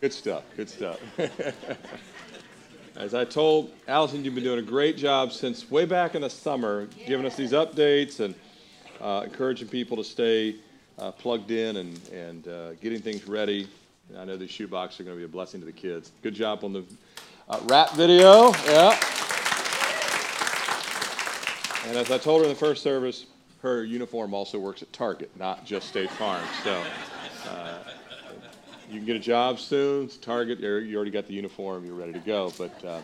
Good stuff. Good stuff. As I told Allison, you've been doing a great job since way back in the summer, giving us these updates and uh, encouraging people to stay uh, plugged in and, and uh, getting things ready. And I know these shoeboxes are going to be a blessing to the kids. Good job on the uh, rap video. Yeah. And as I told her in the first service, her uniform also works at Target, not just State Farm. So uh, you can get a job soon. It's Target, you already got the uniform, you're ready to go. But uh,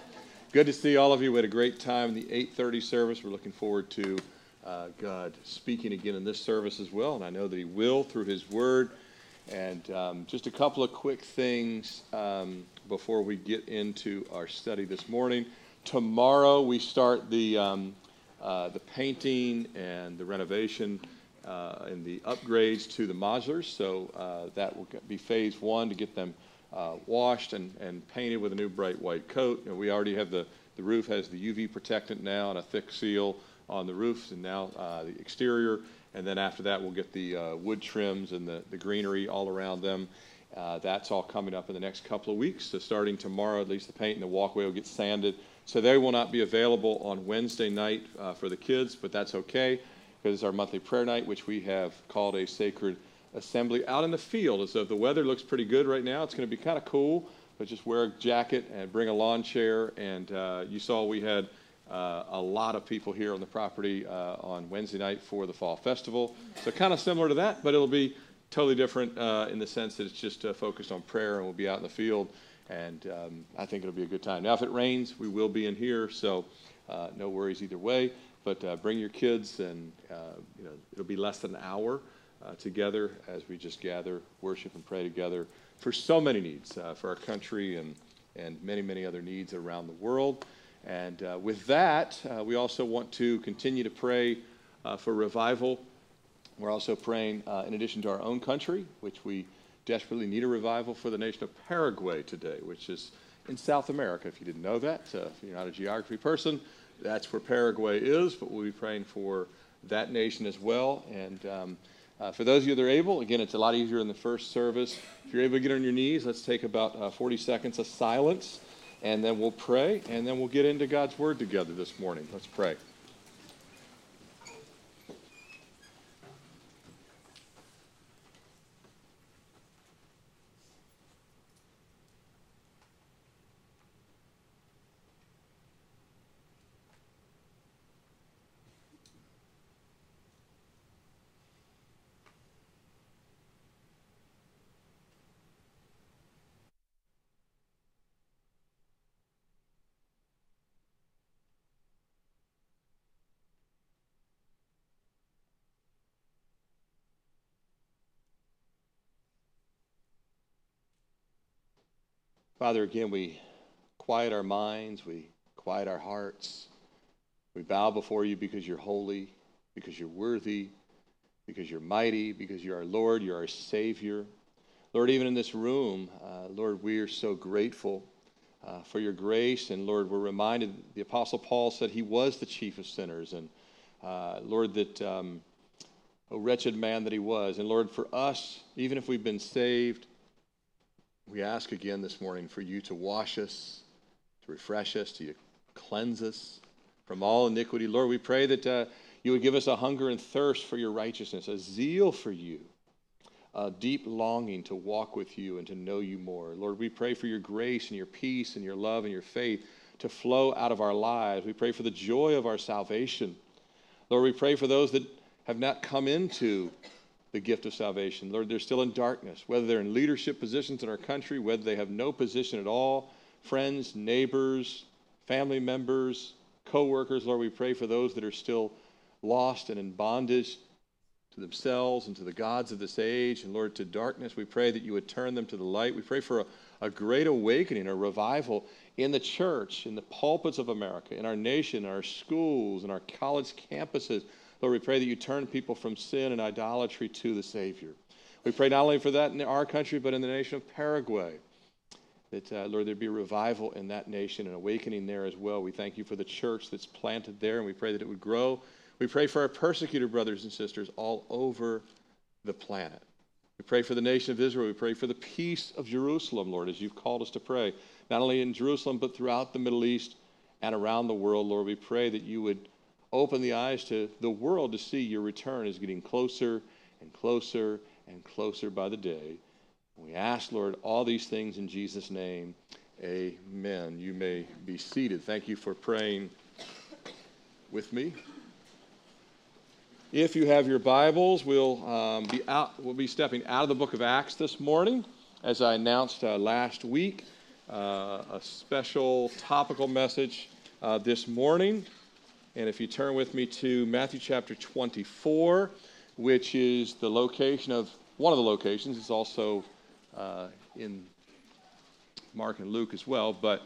good to see all of you. We had a great time in the 8:30 service. We're looking forward to uh, God speaking again in this service as well, and I know that He will through His Word. And um, just a couple of quick things um, before we get into our study this morning. Tomorrow we start the um, uh, the painting and the renovation uh, and the upgrades to the modulars. So uh, that will be phase one to get them uh, washed and, and painted with a new bright white coat. Know, we already have the, the roof has the UV protectant now and a thick seal on the roofs and now uh, the exterior. And then after that, we'll get the uh, wood trims and the, the greenery all around them. Uh, that's all coming up in the next couple of weeks. So starting tomorrow, at least the paint and the walkway will get sanded. So they will not be available on Wednesday night for the kids, but that's okay because it's our monthly prayer night, which we have called a sacred assembly out in the field. So if the weather looks pretty good right now, it's going to be kind of cool, but just wear a jacket and bring a lawn chair. And uh, you saw we had uh, a lot of people here on the property uh, on Wednesday night for the fall festival. So kind of similar to that, but it'll be totally different uh, in the sense that it's just uh, focused on prayer and we'll be out in the field. And um, I think it'll be a good time. Now, if it rains, we will be in here, so uh, no worries either way. But uh, bring your kids, and uh, you know it'll be less than an hour uh, together as we just gather, worship, and pray together for so many needs uh, for our country and and many many other needs around the world. And with that, we also want to continue to pray for revival. We're also praying, in addition to our own country, which we desperately need a revival for the nation of Paraguay today, which is in South America. If you didn't know that, uh, if you're not a geography person, that's where Paraguay is, but we'll be praying for that nation as well. And um, uh, for those of you that are able, again, it's a lot easier in the first service. If you're able to get on your knees, let's take about uh, 40 seconds of silence, and then we'll pray, and then we'll get into God's Word together this morning. Let's pray. Father, again, we quiet our minds, we quiet our hearts. We bow before you because you're holy, because you're worthy, because you're mighty, because you're our Lord, you're our Savior. Lord, even in this room, uh, Lord, we are so grateful uh, for your grace. And Lord, we're reminded the Apostle Paul said he was the chief of sinners. And uh, Lord, that um, a wretched man that he was. And Lord, for us, even if we've been saved, we ask again this morning for you to wash us, to refresh us, to cleanse us from all iniquity. Lord, we pray that uh, you would give us a hunger and thirst for your righteousness, a zeal for you, a deep longing to walk with you and to know you more. Lord, we pray for your grace and your peace and your love and your faith to flow out of our lives. We pray for the joy of our salvation. Lord, we pray for those that have not come into the gift of salvation. Lord, they're still in darkness, whether they're in leadership positions in our country, whether they have no position at all, friends, neighbors, family members, co workers. Lord, we pray for those that are still lost and in bondage to themselves and to the gods of this age. And Lord, to darkness, we pray that you would turn them to the light. We pray for a, a great awakening, a revival in the church, in the pulpits of America, in our nation, in our schools, in our college campuses. Lord, we pray that you turn people from sin and idolatry to the Savior. We pray not only for that in our country, but in the nation of Paraguay. That, uh, Lord, there'd be a revival in that nation, and awakening there as well. We thank you for the church that's planted there, and we pray that it would grow. We pray for our persecuted brothers and sisters all over the planet. We pray for the nation of Israel. We pray for the peace of Jerusalem, Lord, as you've called us to pray, not only in Jerusalem, but throughout the Middle East and around the world, Lord. We pray that you would open the eyes to the world to see your return is getting closer and closer and closer by the day. We ask, Lord, all these things in Jesus' name. Amen. You may be seated. Thank you for praying with me. If you have your Bibles, we'll um, be out. We'll be stepping out of the Book of Acts this morning, as I announced uh, last week. Uh, a special topical message uh, this morning, and if you turn with me to Matthew chapter 24, which is the location of one of the locations. It's also uh, in Mark and Luke as well, but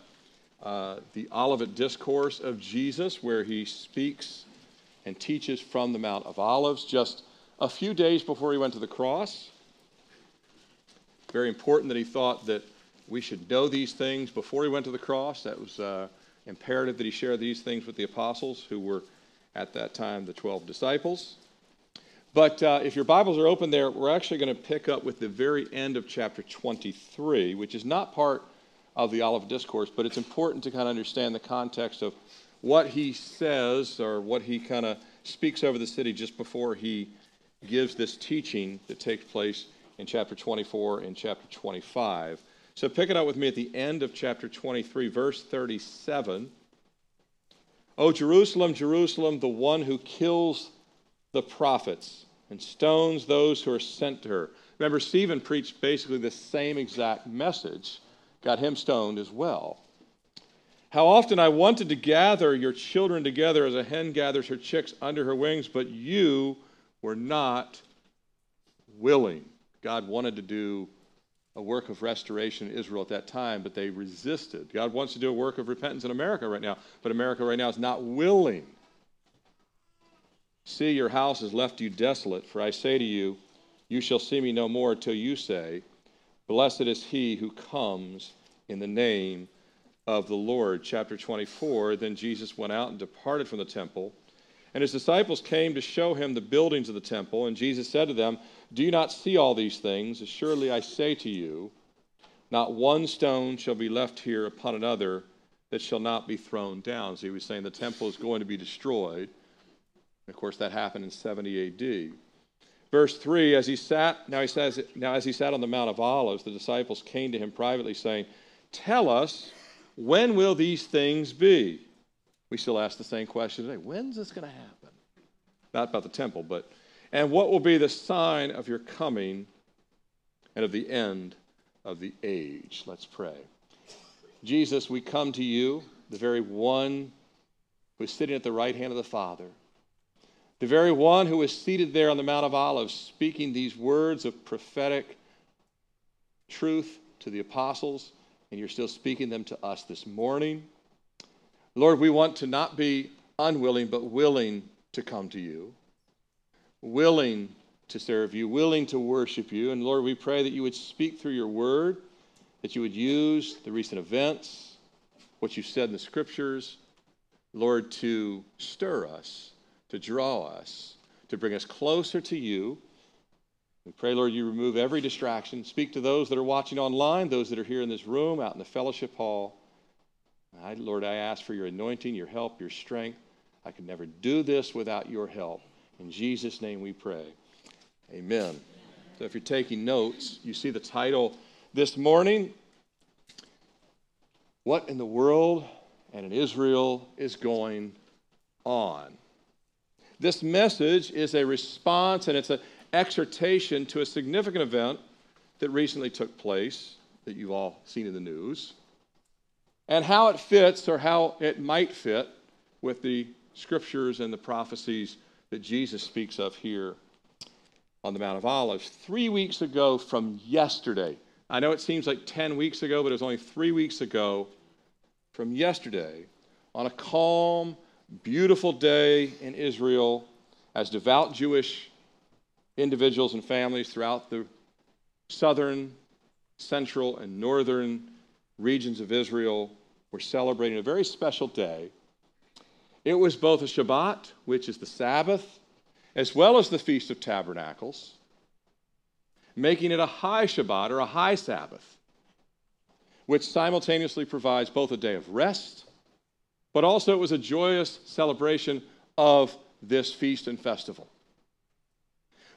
uh, the Olivet Discourse of Jesus, where he speaks and teaches from the Mount of Olives just a few days before he went to the cross. Very important that he thought that we should know these things before he went to the cross. That was uh, imperative that he share these things with the apostles, who were at that time the 12 disciples. But uh, if your Bibles are open there, we're actually going to pick up with the very end of chapter 23, which is not part of the Olivet Discourse, but it's important to kind of understand the context of what he says or what he kind of speaks over the city just before he gives this teaching that takes place in chapter 24 and chapter 25. So pick it up with me at the end of chapter 23, verse 37. O Jerusalem, Jerusalem, the one who kills the prophets and stones those who are sent to her. Remember, Stephen preached basically the same exact message, got him stoned as well. How often I wanted to gather your children together as a hen gathers her chicks under her wings, but you were not willing. God wanted to do a work of restoration in Israel at that time, but they resisted. God wants to do a work of repentance in America right now, but America right now is not willing. See, your house has left you desolate, for I say to you, you shall see me no more till you say, Blessed is he who comes in the name of the Lord. Chapter 24 Then Jesus went out and departed from the temple. And his disciples came to show him the buildings of the temple. And Jesus said to them, Do you not see all these things? Surely I say to you, not one stone shall be left here upon another that shall not be thrown down. So he was saying the temple is going to be destroyed. Of course, that happened in 70 AD. Verse 3 As he sat, now he says, now as he sat on the Mount of Olives, the disciples came to him privately, saying, Tell us, when will these things be? We still ask the same question today. When's this going to happen? Not about the temple, but, and what will be the sign of your coming and of the end of the age? Let's pray. Jesus, we come to you, the very one who is sitting at the right hand of the Father, the very one who is seated there on the Mount of Olives, speaking these words of prophetic truth to the apostles, and you're still speaking them to us this morning. Lord, we want to not be unwilling, but willing to come to you, willing to serve you, willing to worship you. And Lord, we pray that you would speak through your word, that you would use the recent events, what you've said in the scriptures, Lord, to stir us, to draw us, to bring us closer to you. We pray, Lord, you remove every distraction. Speak to those that are watching online, those that are here in this room, out in the fellowship hall. I, Lord, I ask for your anointing, your help, your strength. I could never do this without your help. In Jesus' name we pray. Amen. So if you're taking notes, you see the title this morning What in the World and in Israel is Going On? This message is a response and it's an exhortation to a significant event that recently took place that you've all seen in the news and how it fits or how it might fit with the scriptures and the prophecies that Jesus speaks of here on the Mount of Olives. Three weeks ago from yesterday, I know it seems like 10 weeks ago, but it was only three weeks ago from yesterday, on a calm, beautiful day in Israel, as devout Jewish individuals and families throughout the southern, central, and northern regions of Israel we're celebrating a very special day. It was both a Shabbat, which is the Sabbath, as well as the Feast of Tabernacles. making it a high Shabbat or a high Sabbath, which simultaneously provides both a day of rest, but also it was a joyous celebration of this feast and festival.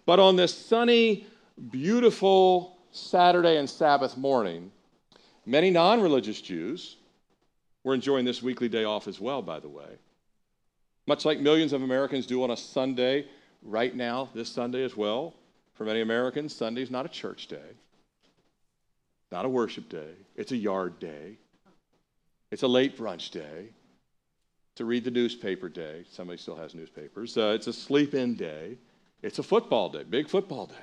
But on this sunny, beautiful Saturday and Sabbath morning, many non religious Jews were enjoying this weekly day off as well, by the way. Much like millions of Americans do on a Sunday right now, this Sunday as well. For many Americans, Sunday is not a church day, not a worship day, it's a yard day, it's a late brunch day, to read the newspaper day. Somebody still has newspapers. Uh, it's a sleep in day. It's a football day, big football day.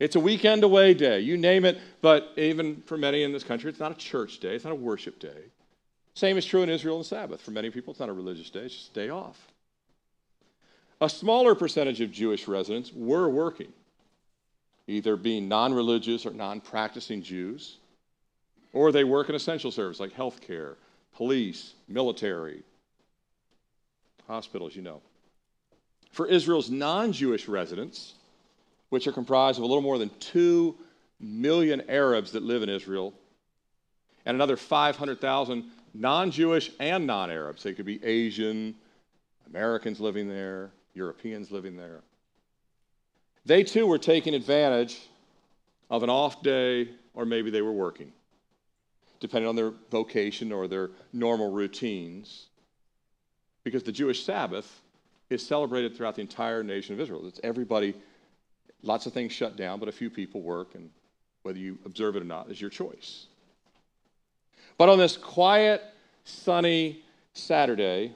It's a weekend away day, you name it, but even for many in this country, it's not a church day, it's not a worship day. Same is true in Israel and Sabbath. For many people, it's not a religious day, it's just a day off. A smaller percentage of Jewish residents were working, either being non religious or non practicing Jews, or they work in essential service like healthcare, police, military, hospitals, you know. For Israel's non Jewish residents, which are comprised of a little more than 2 million Arabs that live in Israel, and another 500,000 non Jewish and non Arabs. They could be Asian, Americans living there, Europeans living there. They too were taking advantage of an off day, or maybe they were working, depending on their vocation or their normal routines, because the Jewish Sabbath is celebrated throughout the entire nation of Israel. It's everybody, lots of things shut down, but a few people work, and whether you observe it or not is your choice. But on this quiet, sunny Saturday,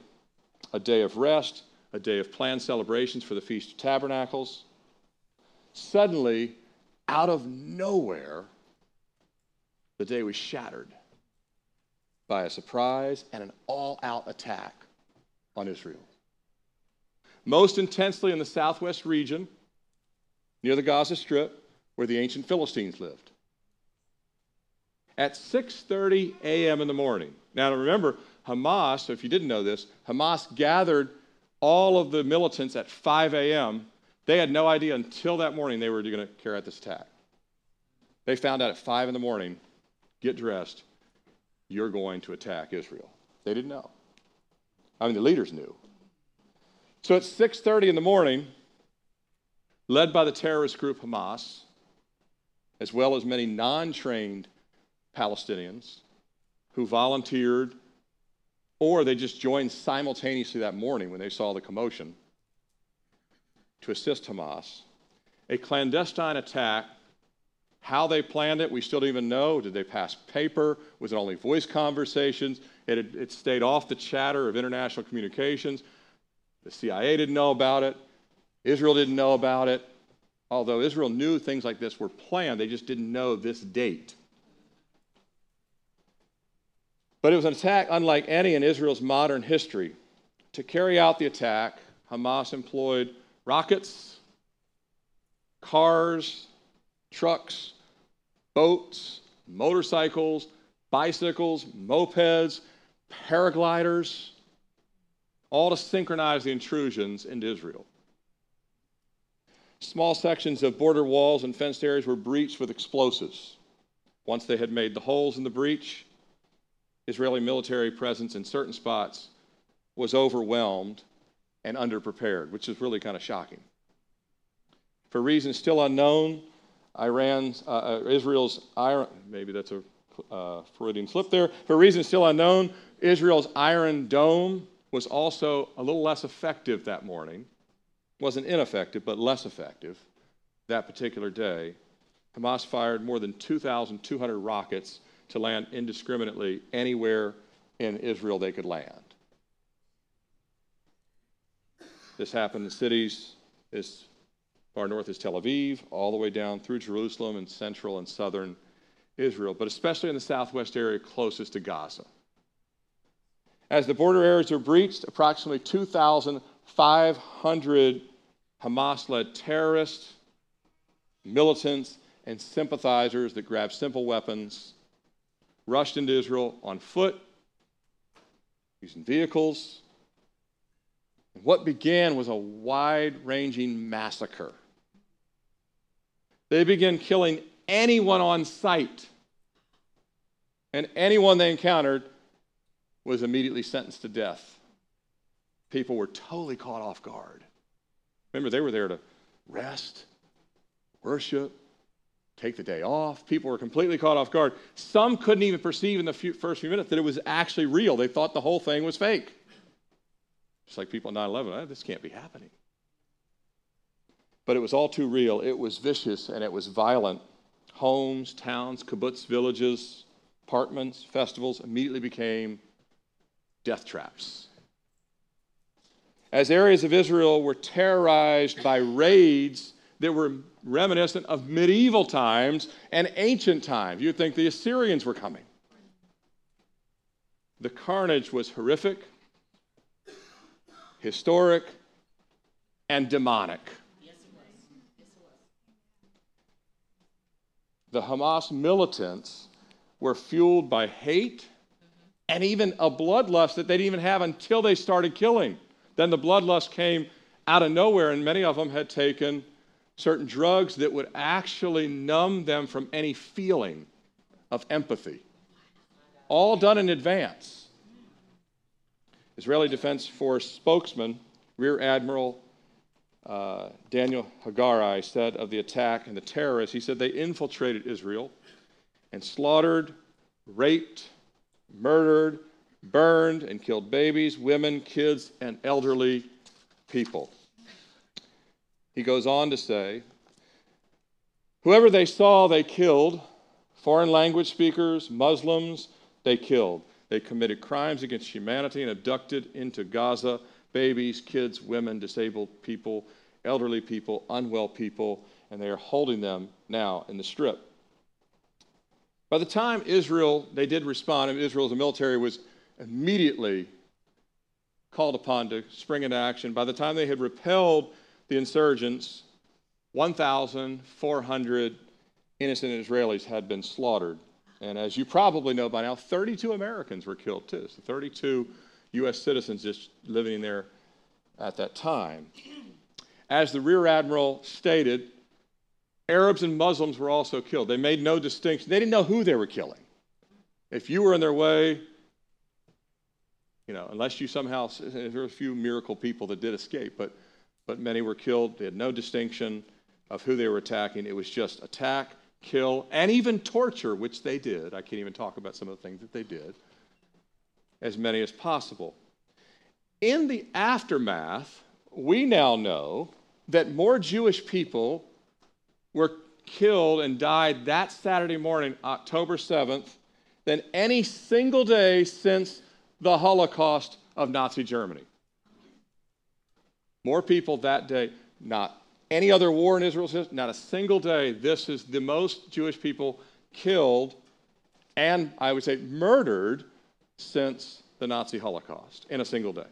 a day of rest, a day of planned celebrations for the Feast of Tabernacles, suddenly, out of nowhere, the day was shattered by a surprise and an all out attack on Israel. Most intensely in the southwest region, near the Gaza Strip, where the ancient Philistines lived at 6:30 a.m. in the morning. Now remember, Hamas, if you didn't know this, Hamas gathered all of the militants at 5 a.m. They had no idea until that morning they were going to carry out this attack. They found out at 5 in the morning, get dressed, you're going to attack Israel. They didn't know. I mean, the leaders knew. So at 6:30 in the morning, led by the terrorist group Hamas, as well as many non-trained Palestinians who volunteered or they just joined simultaneously that morning when they saw the commotion to assist Hamas. A clandestine attack. How they planned it, we still don't even know. Did they pass paper? Was it only voice conversations? It, had, it stayed off the chatter of international communications. The CIA didn't know about it. Israel didn't know about it. Although Israel knew things like this were planned, they just didn't know this date. But it was an attack unlike any in Israel's modern history. To carry out the attack, Hamas employed rockets, cars, trucks, boats, motorcycles, bicycles, mopeds, paragliders, all to synchronize the intrusions into Israel. Small sections of border walls and fenced areas were breached with explosives. Once they had made the holes in the breach, Israeli military presence in certain spots was overwhelmed and underprepared, which is really kind of shocking. For reasons still unknown, Iran's, uh, uh, Israel's iron, maybe that's a uh, Freudian slip there. For reasons still unknown, Israel's Iron Dome was also a little less effective that morning. Wasn't ineffective, but less effective that particular day. Hamas fired more than 2,200 rockets to land indiscriminately anywhere in Israel they could land. This happened in cities as far north as Tel Aviv, all the way down through Jerusalem and central and southern Israel, but especially in the southwest area closest to Gaza. As the border areas are breached, approximately 2,500 Hamas led terrorists, militants, and sympathizers that grabbed simple weapons rushed into Israel on foot, using vehicles. And what began was a wide ranging massacre. They began killing anyone on sight. And anyone they encountered was immediately sentenced to death. People were totally caught off guard. Remember, they were there to rest, worship, take the day off. People were completely caught off guard. Some couldn't even perceive in the few, first few minutes that it was actually real. They thought the whole thing was fake. Just like people at 9 11, oh, this can't be happening. But it was all too real. It was vicious and it was violent. Homes, towns, kibbutz, villages, apartments, festivals immediately became death traps. As areas of Israel were terrorized by raids that were reminiscent of medieval times and ancient times, you'd think the Assyrians were coming. The carnage was horrific, historic, and demonic. The Hamas militants were fueled by hate and even a bloodlust that they didn't even have until they started killing. Then the bloodlust came out of nowhere, and many of them had taken certain drugs that would actually numb them from any feeling of empathy. All done in advance. Israeli Defense Force spokesman, Rear Admiral uh, Daniel Hagari, said of the attack and the terrorists, he said they infiltrated Israel and slaughtered, raped, murdered, burned, and killed babies, women, kids, and elderly people. He goes on to say, Whoever they saw, they killed. Foreign language speakers, Muslims, they killed. They committed crimes against humanity and abducted into Gaza babies, kids, women, disabled people, elderly people, unwell people, and they are holding them now in the strip. By the time Israel, they did respond, and Israel as military was immediately called upon to spring into action. By the time they had repelled the insurgents, 1,400 innocent Israelis had been slaughtered. And as you probably know by now, 32 Americans were killed too. So 32 U.S. citizens just living there at that time. As the Rear Admiral stated, Arabs and Muslims were also killed. They made no distinction. They didn't know who they were killing. If you were in their way, you know, unless you somehow, there were a few miracle people that did escape, but, but many were killed. They had no distinction of who they were attacking. It was just attack, kill, and even torture, which they did. I can't even talk about some of the things that they did, as many as possible. In the aftermath, we now know that more Jewish people were killed and died that Saturday morning, October 7th, than any single day since the Holocaust of Nazi Germany. More people that day, not any other war in Israel's history, not a single day. This is the most Jewish people killed and I would say murdered since the Nazi Holocaust in a single day.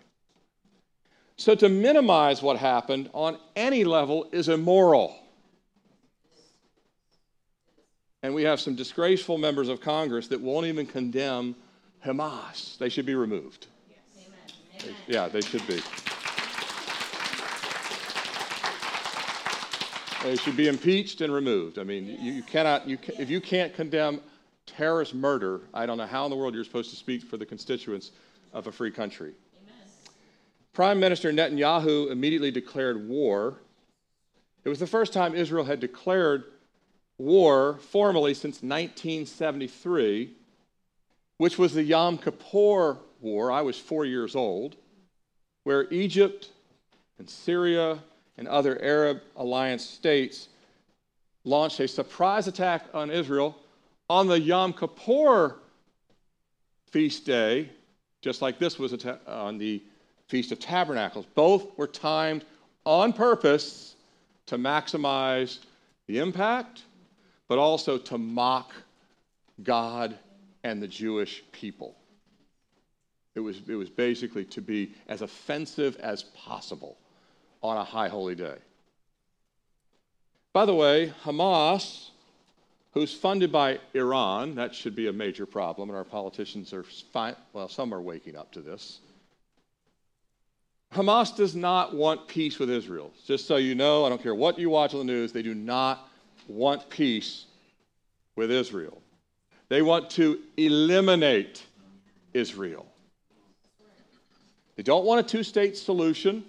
So to minimize what happened on any level is immoral. And we have some disgraceful members of Congress that won't even condemn Hamas. They should be removed. Yes. Amen. They, yeah, they should be. They should be impeached and removed. I mean, you, you, cannot, you, if you can't condemn terrorist murder, I don't know how in the world you're supposed to speak for the constituents of a free country. Amen. Prime Minister Netanyahu immediately declared war. It was the first time Israel had declared war formally since 1973, which was the Yom Kippur War. I was four years old, where Egypt and Syria and other Arab alliance states launched a surprise attack on Israel on the Yom Kippur feast day, just like this was on the Feast of Tabernacles. Both were timed on purpose to maximize the impact but also to mock God and the Jewish people. It was, it was basically to be as offensive as possible on a high holy day. By the way, Hamas, who's funded by Iran, that should be a major problem, and our politicians are, fine, well, some are waking up to this. Hamas does not want peace with Israel. Just so you know, I don't care what you watch on the news, they do not want peace with Israel. They want to eliminate Israel. They don't want a two state solution.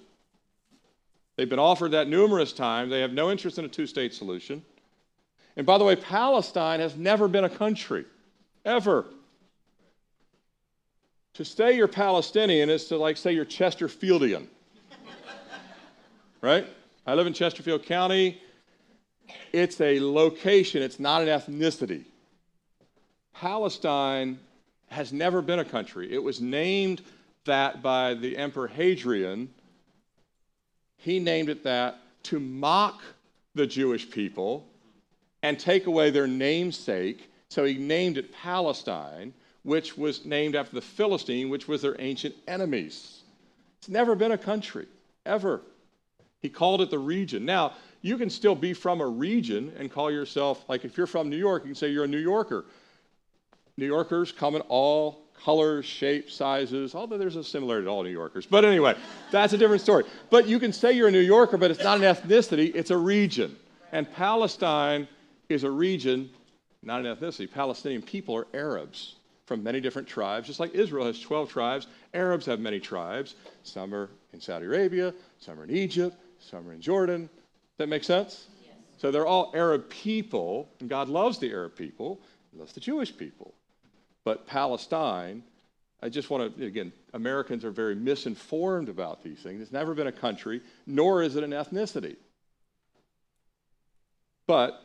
They've been offered that numerous times. They have no interest in a two state solution. And by the way, Palestine has never been a country, ever. To say you're Palestinian is to, like, say you're Chesterfieldian. right? I live in Chesterfield County. It's a location, it's not an ethnicity. Palestine has never been a country. It was named that by the Emperor Hadrian. He named it that to mock the Jewish people and take away their namesake. So he named it Palestine, which was named after the Philistine, which was their ancient enemies. It's never been a country, ever. He called it the region. Now, you can still be from a region and call yourself, like if you're from New York, you can say you're a New Yorker. New Yorkers come in all colors, shapes, sizes, although there's a similarity to all New Yorkers. But anyway, that's a different story. But you can say you're a New Yorker, but it's not an ethnicity, it's a region. And Palestine is a region, not an ethnicity. Palestinian people are Arabs from many different tribes, just like Israel has 12 tribes. Arabs have many tribes. Some are in Saudi Arabia, some are in Egypt, some are in Jordan. Does that make sense? Yes. So they're all Arab people, and God loves the Arab people, He loves the Jewish people. But Palestine, I just want to, again, Americans are very misinformed about these things. It's never been a country, nor is it an ethnicity. But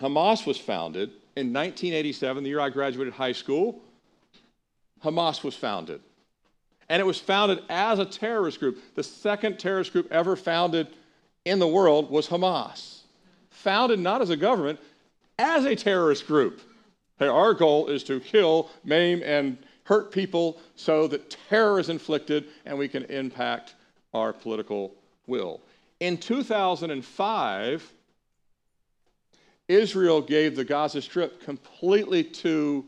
Hamas was founded in 1987, the year I graduated high school. Hamas was founded. And it was founded as a terrorist group. The second terrorist group ever founded in the world was Hamas. Founded not as a government, as a terrorist group. Our goal is to kill, maim, and hurt people so that terror is inflicted and we can impact our political will. In 2005, Israel gave the Gaza Strip completely to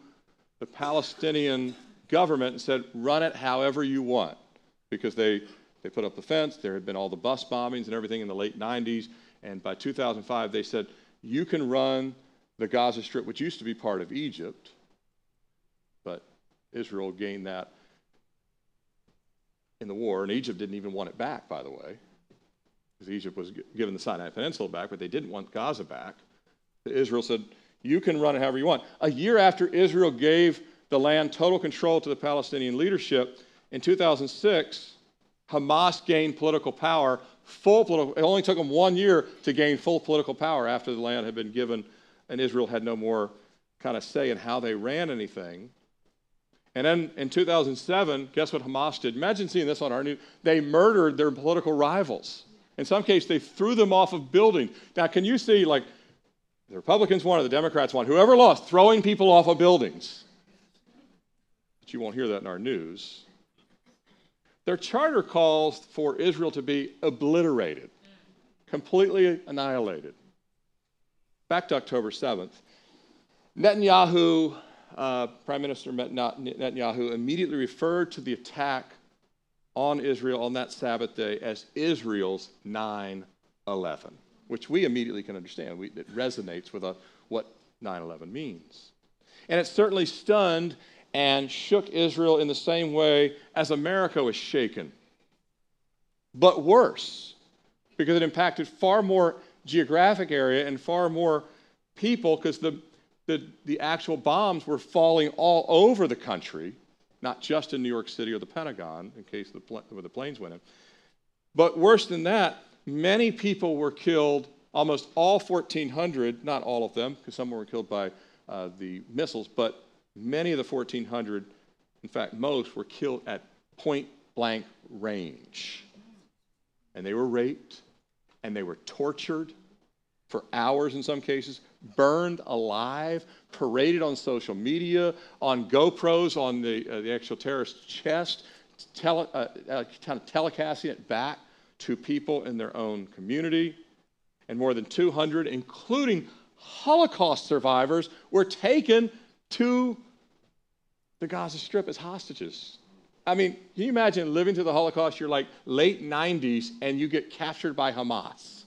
the Palestinian government and said, run it however you want. Because they, they put up the fence, there had been all the bus bombings and everything in the late 90s. And by 2005, they said, you can run the Gaza Strip, which used to be part of Egypt, but Israel gained that in the war, and Egypt didn't even want it back, by the way, because Egypt was given the Sinai Peninsula back, but they didn't want Gaza back. Israel said, You can run it however you want. A year after Israel gave the land total control to the Palestinian leadership, in 2006, Hamas gained political power, full political. It only took them one year to gain full political power after the land had been given and Israel had no more kind of say in how they ran anything. And then in 2007, guess what Hamas did? Imagine seeing this on our news. They murdered their political rivals. In some cases, they threw them off of buildings. Now, can you see, like, the Republicans won or the Democrats won, whoever lost, throwing people off of buildings. But you won't hear that in our news. Their charter calls for Israel to be obliterated, completely annihilated back to October 7th. Netanyahu, uh, Prime Minister Netanyahu, immediately referred to the attack on Israel on that Sabbath day as Israel's 9 11, which we immediately can understand. We, it resonates with a, what 9 11 means. And it certainly stunned and shook Israel in the same way as America was shaken. But worse, because it impacted far more geographic area and far more people because the, the, the actual bombs were falling all over the country, not just in New York City or the Pentagon, in case the where the planes went in. But worse than that, many people were killed, almost all 1,400, not all of them, because some were killed by uh, the missiles, but many of the 1,400, in fact, most were killed at point blank range. And they were raped, and they were tortured for hours in some cases, burned alive, paraded on social media, on GoPros on the, uh, the actual terrorist's chest, tele, uh, uh, kind of telecasting it back to people in their own community. And more than 200, including Holocaust survivors, were taken to the Gaza Strip as hostages. I mean, can you imagine living through the Holocaust? You're like late 90s and you get captured by Hamas.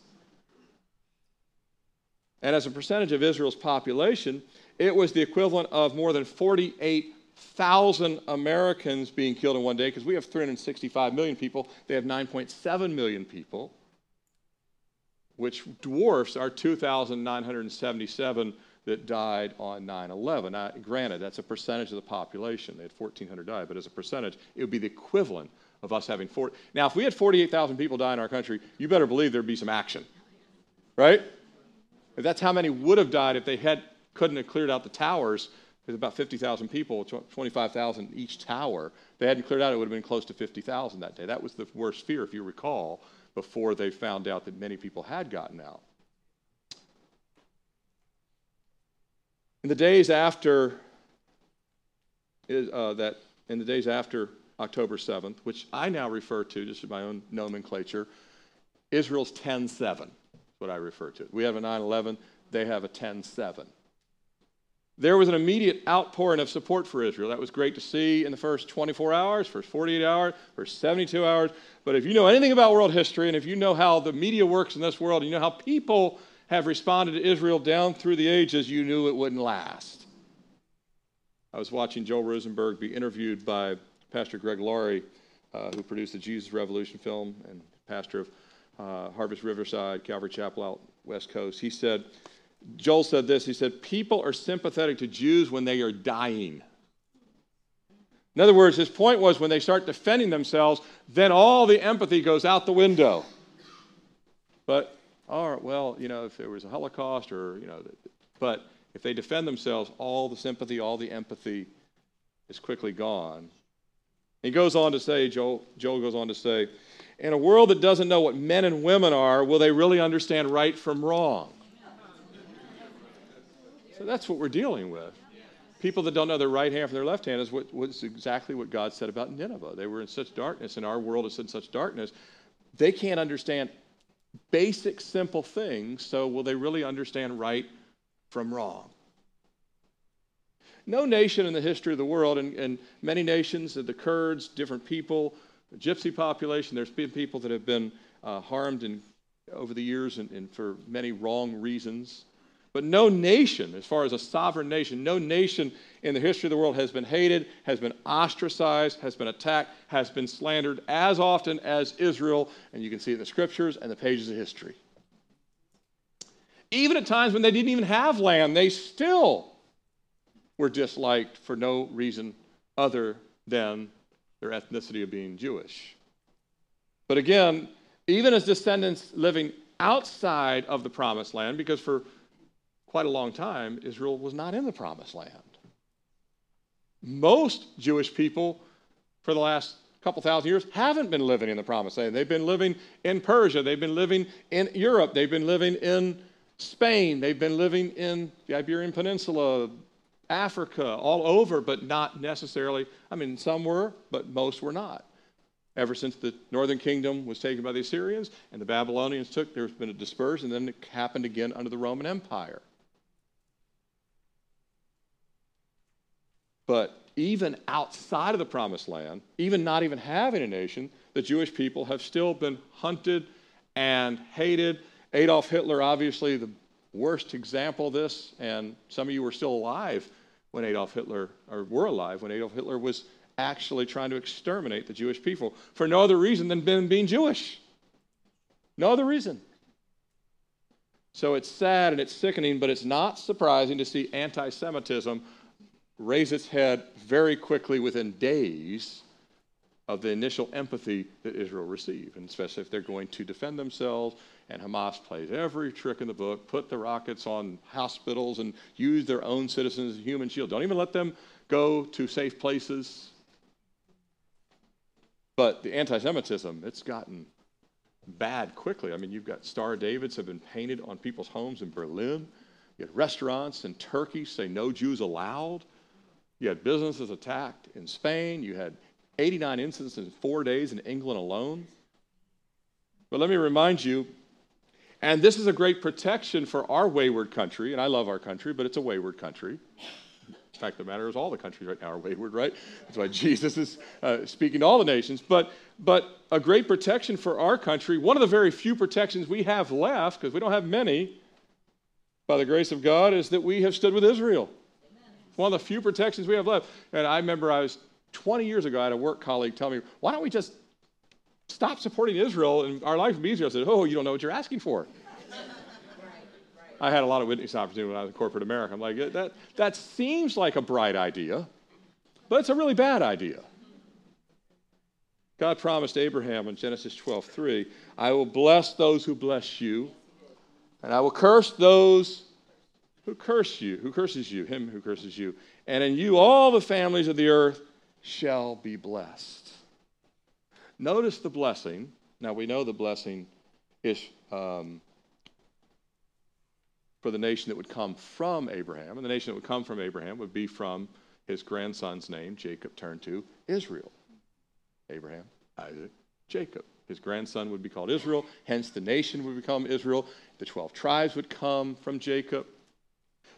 And as a percentage of Israel's population, it was the equivalent of more than 48,000 Americans being killed in one day because we have 365 million people. They have 9.7 million people, which dwarfs our 2,977 that died on 9 11. Now, granted, that's a percentage of the population. They had 1,400 die, but as a percentage, it would be the equivalent of us having 40. Now, if we had 48,000 people die in our country, you better believe there'd be some action, right? If that's how many would have died if they had, couldn't have cleared out the towers. There's about 50,000 people, 25,000 each tower. If they hadn't cleared out, it would have been close to 50,000 that day. That was the worst fear, if you recall, before they found out that many people had gotten out. In the days after uh, that, in the days after October 7th, which I now refer to, just in my own nomenclature, Israel's 10 7 what I refer to. We have a 9 11, they have a 10 7. There was an immediate outpouring of support for Israel. That was great to see in the first 24 hours, first 48 hours, first 72 hours. But if you know anything about world history, and if you know how the media works in this world, and you know how people have responded to Israel down through the ages, you knew it wouldn't last. I was watching Joel Rosenberg be interviewed by Pastor Greg Laurie, uh, who produced the Jesus Revolution film and pastor of uh, Harvest Riverside, Calvary Chapel out West Coast. He said, Joel said this. He said, People are sympathetic to Jews when they are dying. In other words, his point was when they start defending themselves, then all the empathy goes out the window. But, all right, well, you know, if there was a Holocaust or, you know, but if they defend themselves, all the sympathy, all the empathy is quickly gone. He goes on to say, Joel, Joel goes on to say, in a world that doesn't know what men and women are, will they really understand right from wrong? So that's what we're dealing with. People that don't know their right hand from their left hand is what, what's exactly what God said about Nineveh. They were in such darkness, and our world is in such darkness. They can't understand basic, simple things, so will they really understand right from wrong? No nation in the history of the world, and, and many nations, the Kurds, different people, the gypsy population, there's been people that have been uh, harmed in, over the years and, and for many wrong reasons. But no nation, as far as a sovereign nation, no nation in the history of the world has been hated, has been ostracized, has been attacked, has been slandered as often as Israel. And you can see it in the scriptures and the pages of history. Even at times when they didn't even have land, they still were disliked for no reason other than their ethnicity of being Jewish. But again, even as descendants living outside of the promised land, because for quite a long time, Israel was not in the promised land. Most Jewish people for the last couple thousand years haven't been living in the promised land. They've been living in Persia, they've been living in Europe, they've been living in Spain, they've been living in the Iberian Peninsula, Africa, all over, but not necessarily. I mean, some were, but most were not. Ever since the northern kingdom was taken by the Assyrians and the Babylonians took, there's been a dispersion, and then it happened again under the Roman Empire. But even outside of the promised land, even not even having a nation, the Jewish people have still been hunted and hated. Adolf Hitler, obviously, the worst example of this, and some of you were still alive when Adolf Hitler, or were alive when Adolf Hitler was actually trying to exterminate the Jewish people for no other reason than being Jewish. No other reason. So it's sad and it's sickening, but it's not surprising to see anti Semitism raise its head very quickly within days of the initial empathy that Israel received, and especially if they're going to defend themselves and Hamas plays every trick in the book, put the rockets on hospitals and use their own citizens as human shield. Don't even let them go to safe places. But the anti Semitism, it's gotten bad quickly. I mean, you've got Star Davids have been painted on people's homes in Berlin. You had restaurants in Turkey say no Jews allowed. You had businesses attacked in Spain. You had 89 incidents in four days in England alone. But let me remind you and this is a great protection for our wayward country. And I love our country, but it's a wayward country. In fact, the matter is all the countries right now are wayward, right? That's why Jesus is uh, speaking to all the nations. But, but a great protection for our country, one of the very few protections we have left, because we don't have many, by the grace of God is that we have stood with Israel. One of the few protections we have left. And I remember I was 20 years ago, I had a work colleague tell me, why don't we just stop supporting Israel and our life would be easier? I said, oh, you don't know what you're asking for. I had a lot of witness opportunity when I was in corporate America. I'm like, that, that seems like a bright idea, but it's a really bad idea. God promised Abraham in Genesis 12, 3, I will bless those who bless you, and I will curse those who curse you, who curses you, him who curses you. And in you all the families of the earth shall be blessed. Notice the blessing. Now we know the blessing is um, for the nation that would come from Abraham, and the nation that would come from Abraham would be from his grandson's name, Jacob turned to Israel. Abraham, Isaac, Jacob. His grandson would be called Israel, hence the nation would become Israel. The 12 tribes would come from Jacob.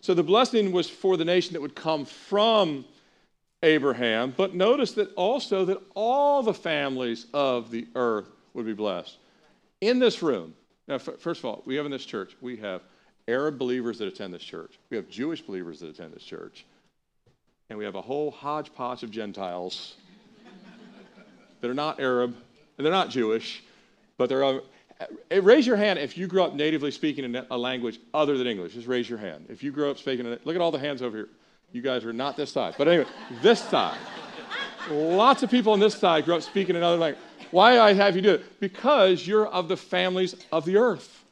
So the blessing was for the nation that would come from Abraham, but notice that also that all the families of the earth would be blessed. In this room, now, first of all, we have in this church, we have Arab believers that attend this church, we have Jewish believers that attend this church, and we have a whole hodgepodge of Gentiles that are not Arab, and they're not Jewish, but they're. Uh, raise your hand if you grew up natively speaking in a language other than English. Just raise your hand. If you grew up speaking, look at all the hands over here. You guys are not this side. But anyway, this side. Lots of people on this side grew up speaking another language. Why I have you do it? Because you're of the families of the earth.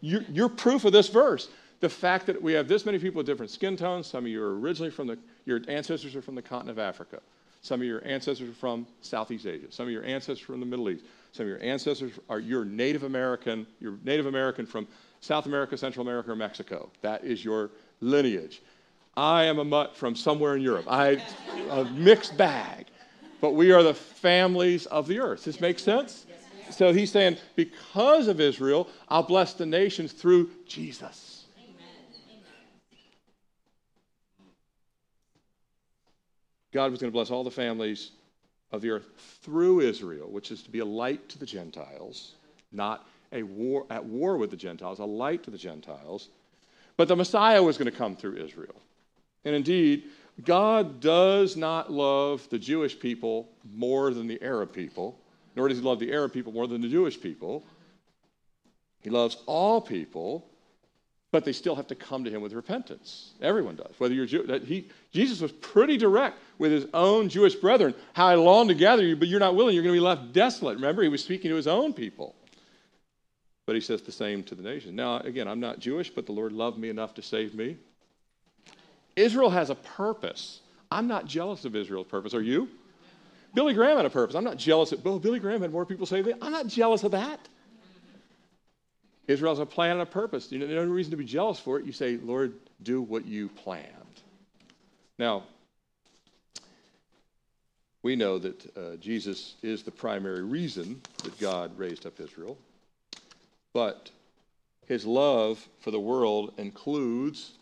You're, you're proof of this verse. The fact that we have this many people with different skin tones. Some of you are originally from the, your ancestors are from the continent of Africa. Some of your ancestors are from Southeast Asia. Some of your ancestors are from the Middle East. Some of your ancestors are your Native American, you're Native American from South America, Central America, or Mexico. That is your lineage. I am a mutt from somewhere in Europe. I a mixed bag. But we are the families of the earth. Does this make sense? So he's saying, because of Israel, I'll bless the nations through Jesus. Amen. God was going to bless all the families of the earth through Israel, which is to be a light to the Gentiles, not a war at war with the Gentiles, a light to the Gentiles. But the Messiah was going to come through Israel. And indeed, God does not love the Jewish people more than the Arab people, nor does he love the Arab people more than the Jewish people. He loves all people, but they still have to come to him with repentance. Everyone does. Whether you're Jew, he, Jesus was pretty direct with his own Jewish brethren. How I long to gather you, but you're not willing. You're going to be left desolate. Remember, he was speaking to his own people. But he says the same to the nation. Now, again, I'm not Jewish, but the Lord loved me enough to save me. Israel has a purpose. I'm not jealous of Israel's purpose. Are you? Billy Graham had a purpose. I'm not jealous of, well, Billy Graham had more people saved. I'm not jealous of that. Israel has a plan and a purpose. You know, there's no reason to be jealous for it. You say, Lord, do what you planned. Now, we know that uh, Jesus is the primary reason that God raised up Israel, but his love for the world includes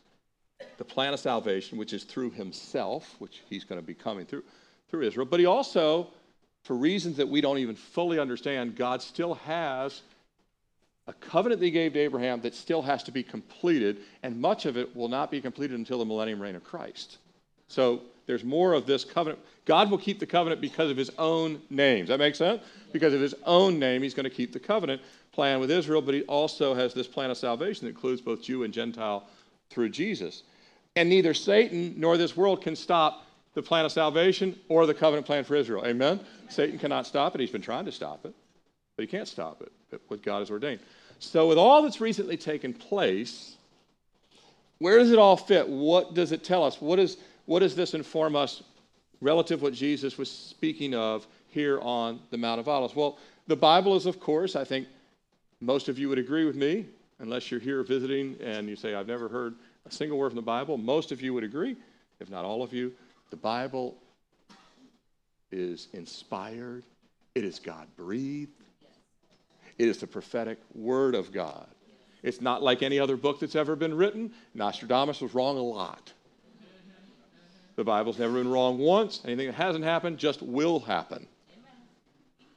the plan of salvation, which is through himself, which he's going to be coming through, through Israel. But he also, for reasons that we don't even fully understand, God still has a covenant that he gave to Abraham that still has to be completed, and much of it will not be completed until the millennium reign of Christ. So there's more of this covenant. God will keep the covenant because of his own name. Does that make sense? Because of his own name, he's going to keep the covenant plan with Israel, but he also has this plan of salvation that includes both Jew and Gentile through Jesus. And neither Satan nor this world can stop the plan of salvation or the covenant plan for Israel. Amen? Satan cannot stop it. He's been trying to stop it, but he can't stop it, what God has ordained. So, with all that's recently taken place, where does it all fit? What does it tell us? What, is, what does this inform us relative to what Jesus was speaking of here on the Mount of Olives? Well, the Bible is, of course, I think most of you would agree with me, unless you're here visiting and you say, I've never heard a single word from the Bible. Most of you would agree, if not all of you. The Bible is inspired, it is God breathed, it is the prophetic word of God. It's not like any other book that's ever been written. Nostradamus was wrong a lot. The Bible's never been wrong once. Anything that hasn't happened just will happen.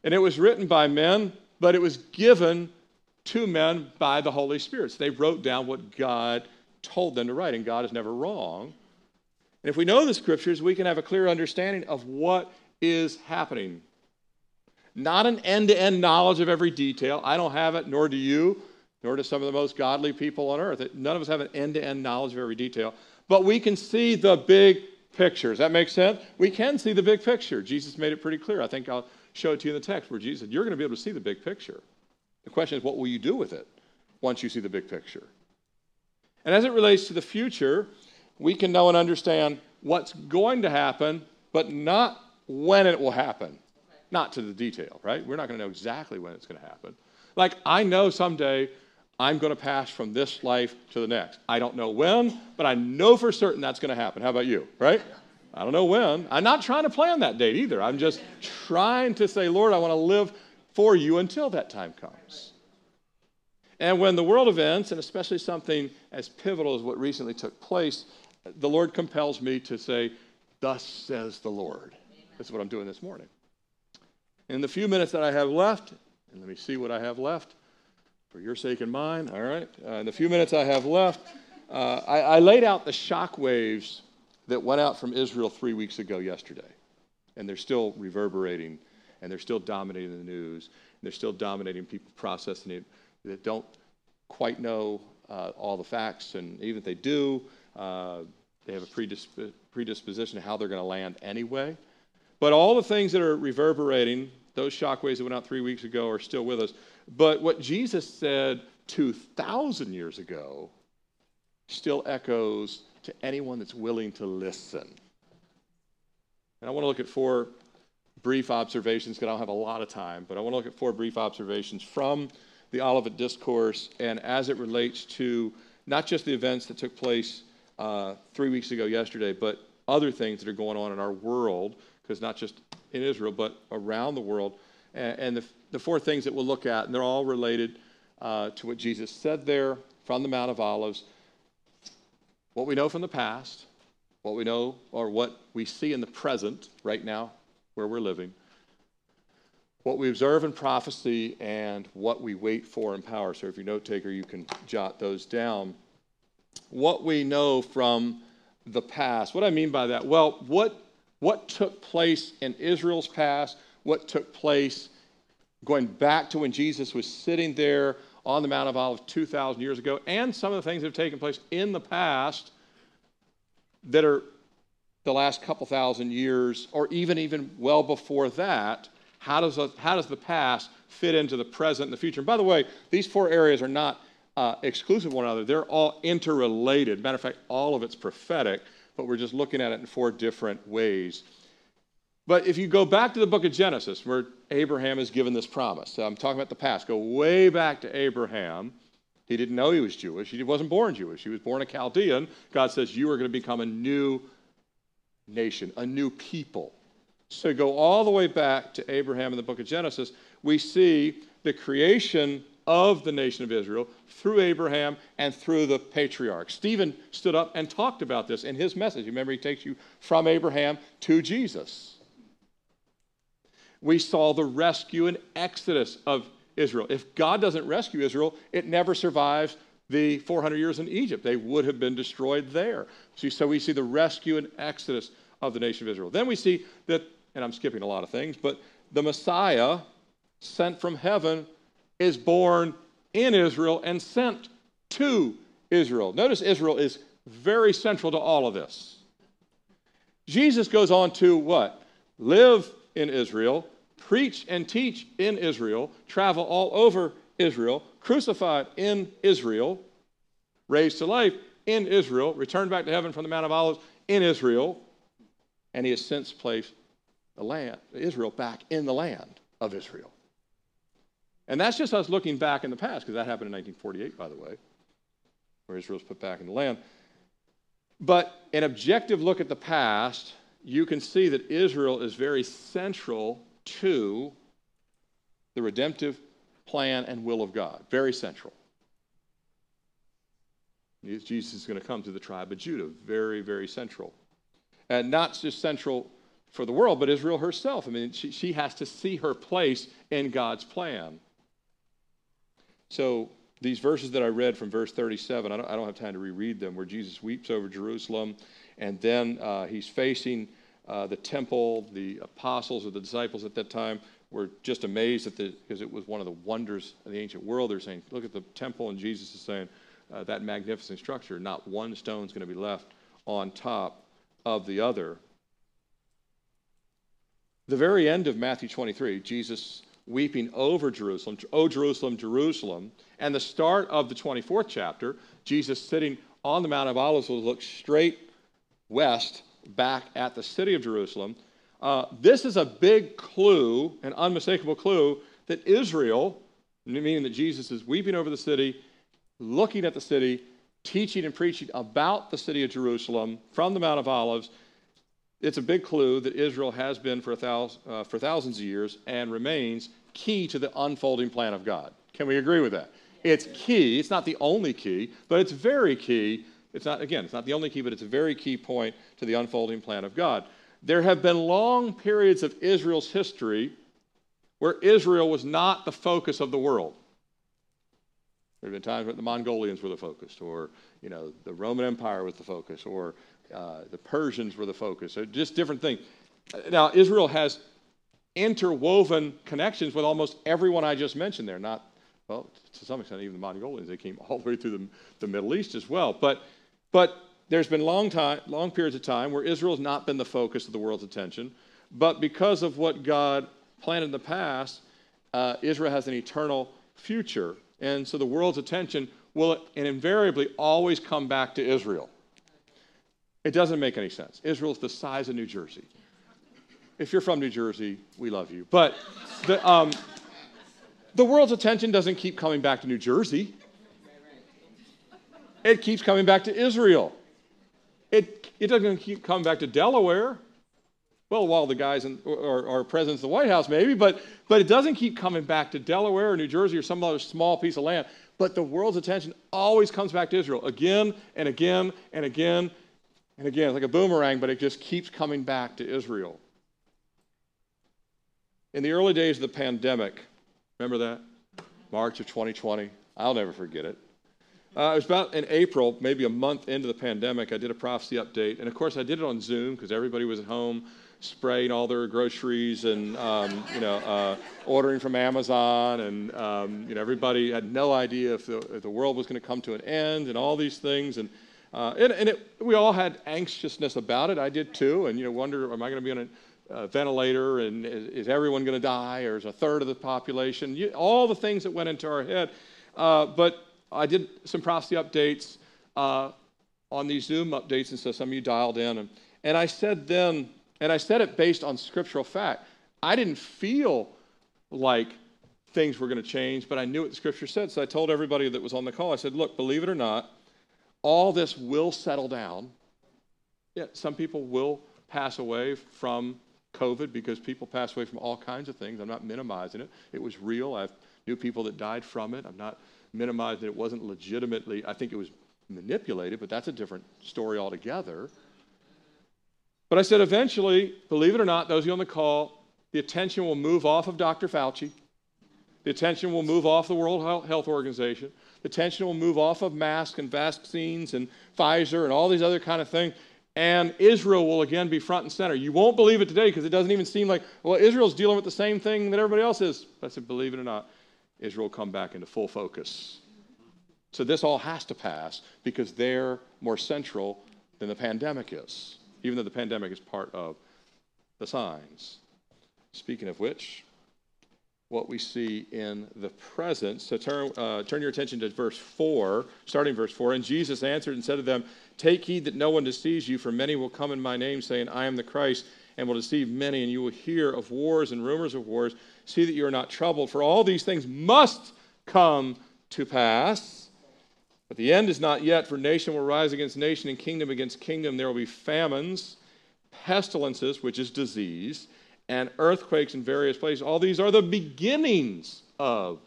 And it was written by men, but it was given to men by the Holy Spirit. So they wrote down what God told them to write, and God is never wrong. And if we know the scriptures, we can have a clear understanding of what is happening. Not an end to end knowledge of every detail. I don't have it, nor do you, nor do some of the most godly people on earth. None of us have an end to end knowledge of every detail. But we can see the big picture. Does that make sense? We can see the big picture. Jesus made it pretty clear. I think I'll show it to you in the text where Jesus said, You're going to be able to see the big picture. The question is, what will you do with it once you see the big picture? And as it relates to the future, we can know and understand what's going to happen, but not when it will happen. Not to the detail, right? We're not going to know exactly when it's going to happen. Like, I know someday I'm going to pass from this life to the next. I don't know when, but I know for certain that's going to happen. How about you, right? I don't know when. I'm not trying to plan that date either. I'm just trying to say, Lord, I want to live for you until that time comes. And when the world events, and especially something as pivotal as what recently took place, the Lord compels me to say, Thus says the Lord. That's what I'm doing this morning. In the few minutes that I have left, and let me see what I have left for your sake and mine, all right? Uh, in the few minutes I have left, uh, I, I laid out the shock waves that went out from Israel three weeks ago yesterday. And they're still reverberating, and they're still dominating the news, and they're still dominating people processing it that don't quite know uh, all the facts, and even if they do, uh, they have a predisp- predisposition to how they're going to land anyway. But all the things that are reverberating, those shockwaves that went out three weeks ago, are still with us. But what Jesus said 2,000 years ago still echoes to anyone that's willing to listen. And I want to look at four brief observations because I don't have a lot of time, but I want to look at four brief observations from the Olivet Discourse and as it relates to not just the events that took place uh, three weeks ago yesterday, but other things that are going on in our world, because not just in Israel, but around the world. And, and the, the, four things that we'll look at, and they're all related uh, to what Jesus said there from the Mount of Olives, what we know from the past, what we know or what we see in the present right now where we're living, what we observe in prophecy, and what we wait for in power. So if you're a note taker, you can jot those down. What we know from the past. What I mean by that? Well, what, what took place in Israel's past, what took place going back to when Jesus was sitting there on the Mount of Olives 2,000 years ago, and some of the things that have taken place in the past that are the last couple thousand years, or even even well before that. How does, how does the past fit into the present and the future? And by the way, these four areas are not uh, exclusive one another. They're all interrelated. Matter of fact, all of it's prophetic, but we're just looking at it in four different ways. But if you go back to the book of Genesis, where Abraham is given this promise, I'm talking about the past, go way back to Abraham. He didn't know he was Jewish. He wasn't born Jewish. He was born a Chaldean. God says, You are going to become a new nation, a new people. So go all the way back to Abraham in the book of Genesis. We see the creation of the nation of Israel through Abraham and through the patriarchs. Stephen stood up and talked about this in his message. Remember, he takes you from Abraham to Jesus we saw the rescue and exodus of Israel. If God doesn't rescue Israel, it never survives the 400 years in Egypt. They would have been destroyed there. So we see the rescue and exodus of the nation of Israel. Then we see that, and I'm skipping a lot of things, but the Messiah sent from heaven is born in Israel and sent to Israel. Notice Israel is very central to all of this. Jesus goes on to what? Live in Israel, preach and teach in Israel, travel all over Israel, crucified in Israel, raised to life in Israel, returned back to heaven from the Mount of Olives in Israel, and he has since placed the land, Israel back in the land of Israel. And that's just us looking back in the past, because that happened in 1948, by the way, where Israel was put back in the land. But an objective look at the past, you can see that Israel is very central to the redemptive plan and will of God. Very central. Jesus is going to come to the tribe of Judah. Very, very central. And not just central for the world, but Israel herself. I mean, she, she has to see her place in God's plan. So these verses that I read from verse 37, I don't, I don't have time to reread them, where Jesus weeps over Jerusalem, and then uh, he's facing uh, the temple. The apostles or the disciples at that time were just amazed at the because it was one of the wonders of the ancient world. They're saying, "Look at the temple," and Jesus is saying, uh, "That magnificent structure. Not one stone is going to be left on top of the other." The very end of Matthew 23, Jesus weeping over Jerusalem, "O Jerusalem, Jerusalem," and the start of the 24th chapter, Jesus sitting on the Mount of Olives will look straight west back at the city of Jerusalem. Uh, this is a big clue, an unmistakable clue, that Israel, meaning that Jesus is weeping over the city, looking at the city, teaching and preaching about the city of Jerusalem from the Mount of Olives. It's a big clue that Israel has been for, thousand, uh, for thousands of years and remains key to the unfolding plan of God. Can we agree with that? It's key. It's not the only key, but it's very key it's not, again, it's not the only key, but it's a very key point to the unfolding plan of God. There have been long periods of Israel's history where Israel was not the focus of the world. There have been times when the Mongolians were the focus, or you know, the Roman Empire was the focus, or uh, the Persians were the focus, or just different things. Now, Israel has interwoven connections with almost everyone I just mentioned there. Not, well, to some extent, even the Mongolians. They came all the way through the, the Middle East as well. But but there's been long, time, long periods of time where Israel has not been the focus of the world's attention. But because of what God planned in the past, uh, Israel has an eternal future. And so the world's attention will and invariably always come back to Israel. It doesn't make any sense. Israel's the size of New Jersey. If you're from New Jersey, we love you. But the, um, the world's attention doesn't keep coming back to New Jersey it keeps coming back to Israel. It, it doesn't keep coming back to Delaware. Well, while the guys in, are, are presidents of the White House, maybe, but, but it doesn't keep coming back to Delaware or New Jersey or some other small piece of land. But the world's attention always comes back to Israel again and again and again and again. It's like a boomerang, but it just keeps coming back to Israel. In the early days of the pandemic, remember that? March of 2020. I'll never forget it. Uh, it was about in April, maybe a month into the pandemic, I did a prophecy update. And of course, I did it on Zoom because everybody was at home spraying all their groceries and, um, you know, uh, ordering from Amazon. And, um, you know, everybody had no idea if the, if the world was going to come to an end and all these things. And, uh, and, and it, we all had anxiousness about it. I did too. And, you know, wonder, am I going to be on a ventilator and is, is everyone going to die or is a third of the population? You, all the things that went into our head. Uh, but I did some prophecy updates uh, on these Zoom updates, and so some of you dialed in. And, and I said then, and I said it based on scriptural fact. I didn't feel like things were going to change, but I knew what the scripture said. So I told everybody that was on the call, I said, look, believe it or not, all this will settle down. Yeah, some people will pass away from COVID because people pass away from all kinds of things. I'm not minimizing it. It was real. I knew people that died from it. I'm not minimizing that it wasn't legitimately, I think it was manipulated, but that's a different story altogether. But I said eventually, believe it or not, those of you on the call, the attention will move off of Dr. Fauci. The attention will move off the World Health Organization. The attention will move off of masks and vaccines and Pfizer and all these other kind of things. And Israel will again be front and center. You won't believe it today because it doesn't even seem like, well, Israel's dealing with the same thing that everybody else is. But I said, believe it or not, Israel come back into full focus. So this all has to pass because they're more central than the pandemic is, even though the pandemic is part of the signs. Speaking of which, what we see in the present. So turn, uh, turn your attention to verse 4, starting verse 4. And Jesus answered and said to them, Take heed that no one deceives you, for many will come in my name, saying, I am the Christ, and will deceive many, and you will hear of wars and rumors of wars. See that you are not troubled, for all these things must come to pass. But the end is not yet, for nation will rise against nation and kingdom against kingdom. There will be famines, pestilences, which is disease, and earthquakes in various places. All these are the beginnings of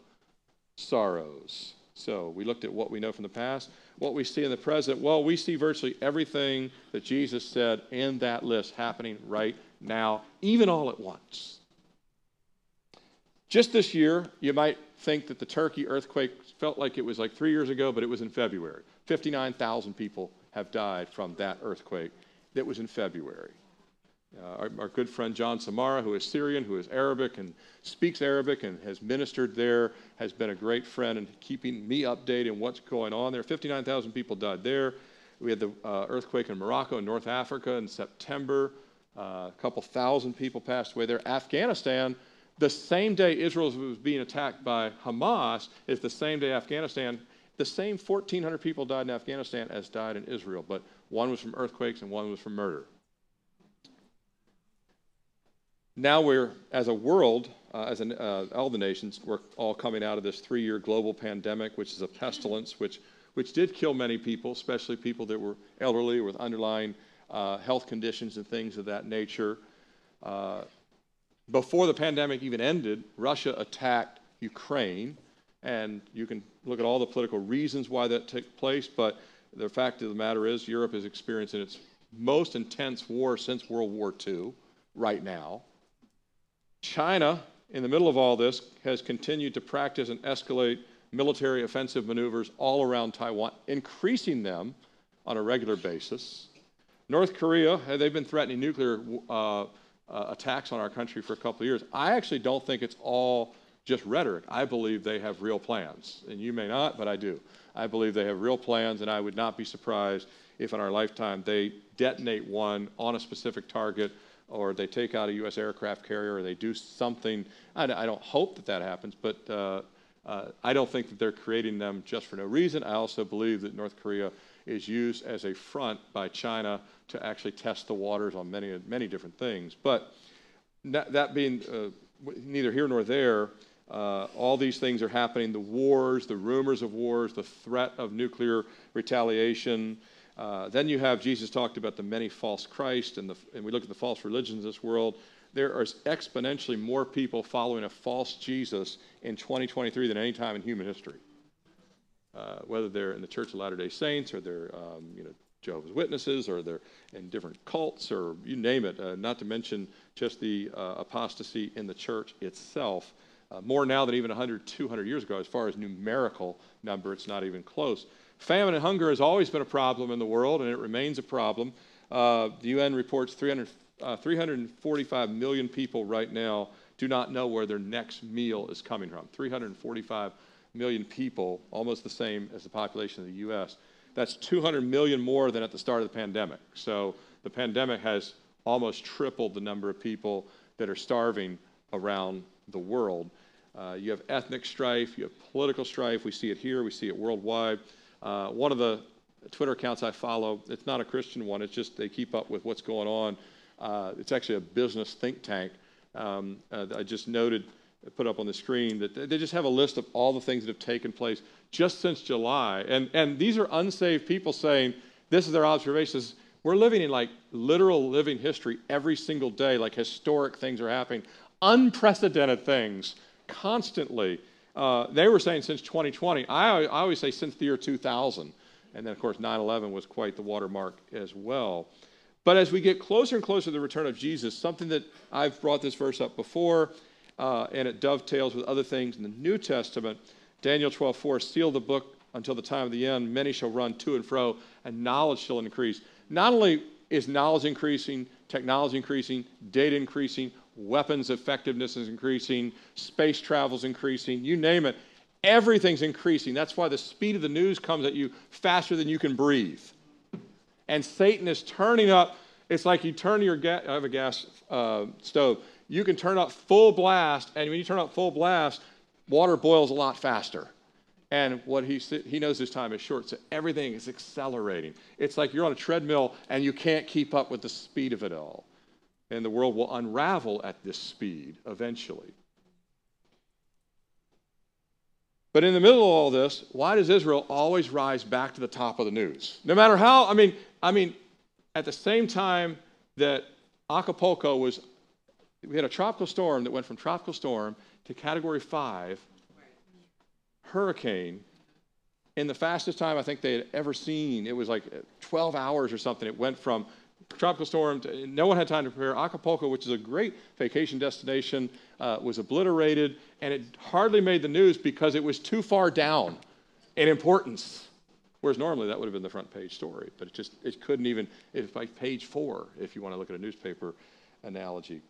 sorrows. So we looked at what we know from the past, what we see in the present. Well, we see virtually everything that Jesus said in that list happening right now, even all at once. Just this year, you might think that the Turkey earthquake felt like it was like three years ago, but it was in February. 59,000 people have died from that earthquake that was in February. Uh, our, our, good friend John Samara, who is Syrian, who is Arabic and speaks Arabic and has ministered there, has been a great friend in keeping me updated on what's going on there. 59,000 people died there. We had the uh, earthquake in Morocco in North Africa in September. Uh, a couple thousand people passed away there. Afghanistan, the same day Israel was being attacked by Hamas, is the same day Afghanistan. The same 1,400 people died in Afghanistan as died in Israel, but one was from earthquakes and one was from murder. Now we're, as a world, uh, as an, uh, all the nations, we're all coming out of this three-year global pandemic, which is a pestilence, which which did kill many people, especially people that were elderly with underlying uh, health conditions and things of that nature. Uh, before the pandemic even ended, Russia attacked Ukraine, and you can look at all the political reasons why that took place, but the fact of the matter is, Europe is experiencing its most intense war since World War II right now. China, in the middle of all this, has continued to practice and escalate military offensive maneuvers all around Taiwan, increasing them on a regular basis. North Korea, they've been threatening nuclear uh, uh, attacks on our country for a couple of years. I actually don't think it's all just rhetoric. I believe they have real plans. And you may not, but I do. I believe they have real plans, and I would not be surprised if in our lifetime they detonate one on a specific target or they take out a U.S. aircraft carrier or they do something. I, I don't hope that that happens, but uh, uh, I don't think that they're creating them just for no reason. I also believe that North Korea is used as a front by China to actually test the waters on many, many different things. But that, being uh, neither here nor there, uh, all these things are happening the wars, the rumors of wars, the threat of nuclear retaliation. Uh, then you have Jesus talked about the many false Christ, and, the, and we look at the false religions of this world there are exponentially more people following a false Jesus in 2023 than any time in human history. Uh, whether they're in the Church of Latter-day Saints or they're, um, you know, Jehovah's Witnesses or they're in different cults or you name it. Uh, not to mention just the uh, apostasy in the church itself. Uh, more now than even 100, 200 years ago, as far as numerical number, it's not even close. Famine and hunger has always been a problem in the world, and it remains a problem. Uh, the UN reports 300 uh, 345 million people right now do not know where their next meal is coming from. 345 million people, almost the same as the population of the U.S. That's 200 million more than at the start of the pandemic. So the pandemic has almost tripled the number of people that are starving around the world. Uh, you have ethnic strife, you have political strife. We see it here, we see it worldwide. Uh, one of the Twitter accounts I follow, it's not a Christian one, it's just they keep up with what's going on uh, it's actually a business think tank. Um, uh, I just noted, put up on the screen, that they just have a list of all the things that have taken place just since July. And, and these are unsaved people saying, this is their observations. We're living in like literal living history every single day, like historic things are happening, unprecedented things constantly. Uh, they were saying since 2020. I, I always say since the year 2000. And then, of course, 9 11 was quite the watermark as well. But as we get closer and closer to the return of Jesus, something that I've brought this verse up before, uh, and it dovetails with other things in the New Testament. Daniel 12, 4, seal the book until the time of the end. Many shall run to and fro, and knowledge shall increase. Not only is knowledge increasing, technology increasing, data increasing, weapons effectiveness is increasing, space travel is increasing, you name it. Everything's increasing. That's why the speed of the news comes at you faster than you can breathe and Satan is turning up. It's like you turn your gas, I have a gas uh, stove. You can turn up full blast, and when you turn up full blast, water boils a lot faster. And what he, he knows his time is short, so everything is accelerating. It's like you're on a treadmill and you can't keep up with the speed of it all. And the world will unravel at this speed eventually. But in the middle of all this, why does Israel always rise back to the top of the news? No matter how, I mean, I mean, at the same time that Acapulco was, we had a tropical storm that went from tropical storm to category five hurricane in the fastest time I think they had ever seen. It was like 12 hours or something. It went from tropical storm. No one had time to prepare. Acapulco, which is a great vacation destination, uh, was obliterated, and it hardly made the news because it was too far down in importance. Whereas normally that would have been the front page story, but it just it couldn't even. It's like page four if you want to look at a newspaper analogy.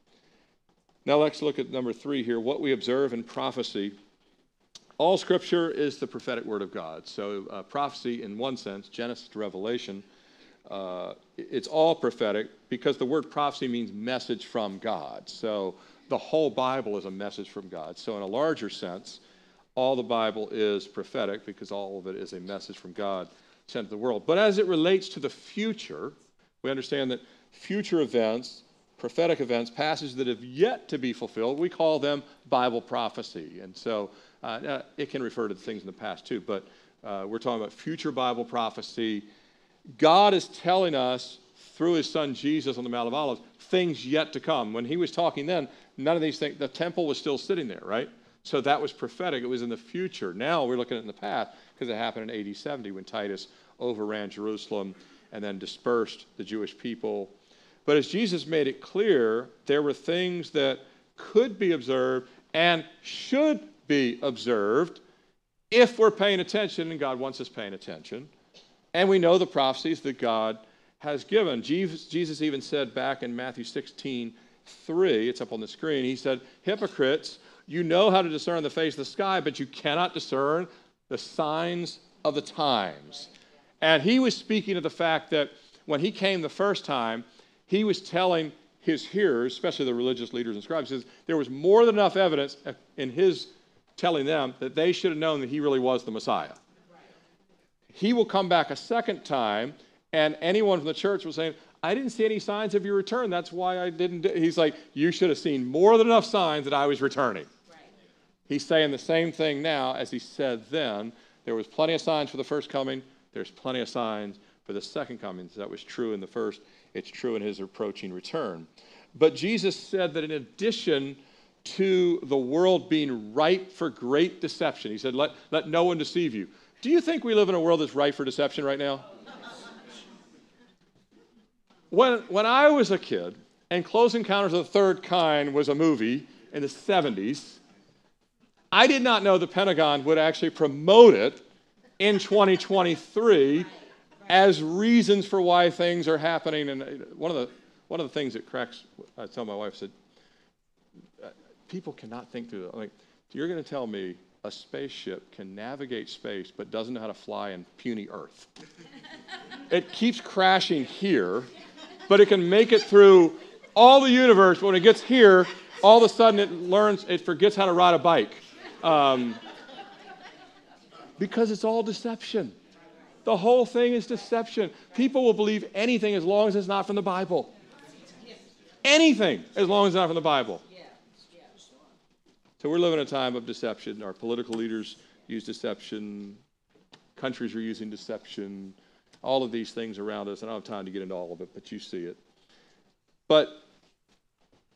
Now let's look at number three here. What we observe in prophecy. All Scripture is the prophetic word of God. So uh, prophecy, in one sense, Genesis to Revelation uh, it's all prophetic because the word prophecy means message from God. So the whole Bible is a message from God. So, in a larger sense, all the Bible is prophetic because all of it is a message from God sent to the world. But as it relates to the future, we understand that future events, prophetic events, passages that have yet to be fulfilled, we call them Bible prophecy. And so uh, uh it can refer to things in the past too, but uh, we're talking about future Bible prophecy God is telling us through his son Jesus on the Mount of Olives things yet to come. When he was talking then, none of these things, the temple was still sitting there, right? So that was prophetic. It was in the future. Now we're looking at in the past because it happened in AD 70 when Titus overran Jerusalem and then dispersed the Jewish people. But as Jesus made it clear, there were things that could be observed and should be observed if we're paying attention, and God wants us paying attention. And we know the prophecies that God has given. Jesus even said back in Matthew 16, 3, it's up on the screen, he said, Hypocrites, you know how to discern the face of the sky, but you cannot discern the signs of the times. And he was speaking of the fact that when he came the first time, he was telling his hearers, especially the religious leaders and scribes, says there was more than enough evidence in his telling them that they should have known that he really was the Messiah he will come back a second time, and anyone from the church will say, I didn't see any signs of your return. That's why I didn't. Do. He's like, You should have seen more than enough signs that I was returning. Right. He's saying the same thing now as he said then. There was plenty of signs for the first coming, there's plenty of signs for the second coming. That was true in the first, it's true in his approaching return. But Jesus said that in addition to the world being ripe for great deception, he said, Let, let no one deceive you. Do you think we live in a world that's ripe for deception right now? When, when I was a kid, and Close Encounters of the Third Kind was a movie in the 70s, I did not know the Pentagon would actually promote it in 2023 as reasons for why things are happening. And uh, one of the, one of the things that cracks, I tell my wife, I said, uh, people cannot think through that. Like, you're going to tell me a spaceship can navigate space but doesn't know how to fly in puny Earth. it keeps crashing here, but it can make it through all the universe. But when it gets here, all of a sudden it learns, it forgets how to ride a bike. Um, because it's all deception. The whole thing is deception. People will believe anything as long as it's not from the Bible. Anything as long as it's not from the Bible. We're living in a time of deception. Our political leaders use deception. Countries are using deception. All of these things around us. I don't have time to get into all of it, but you see it. But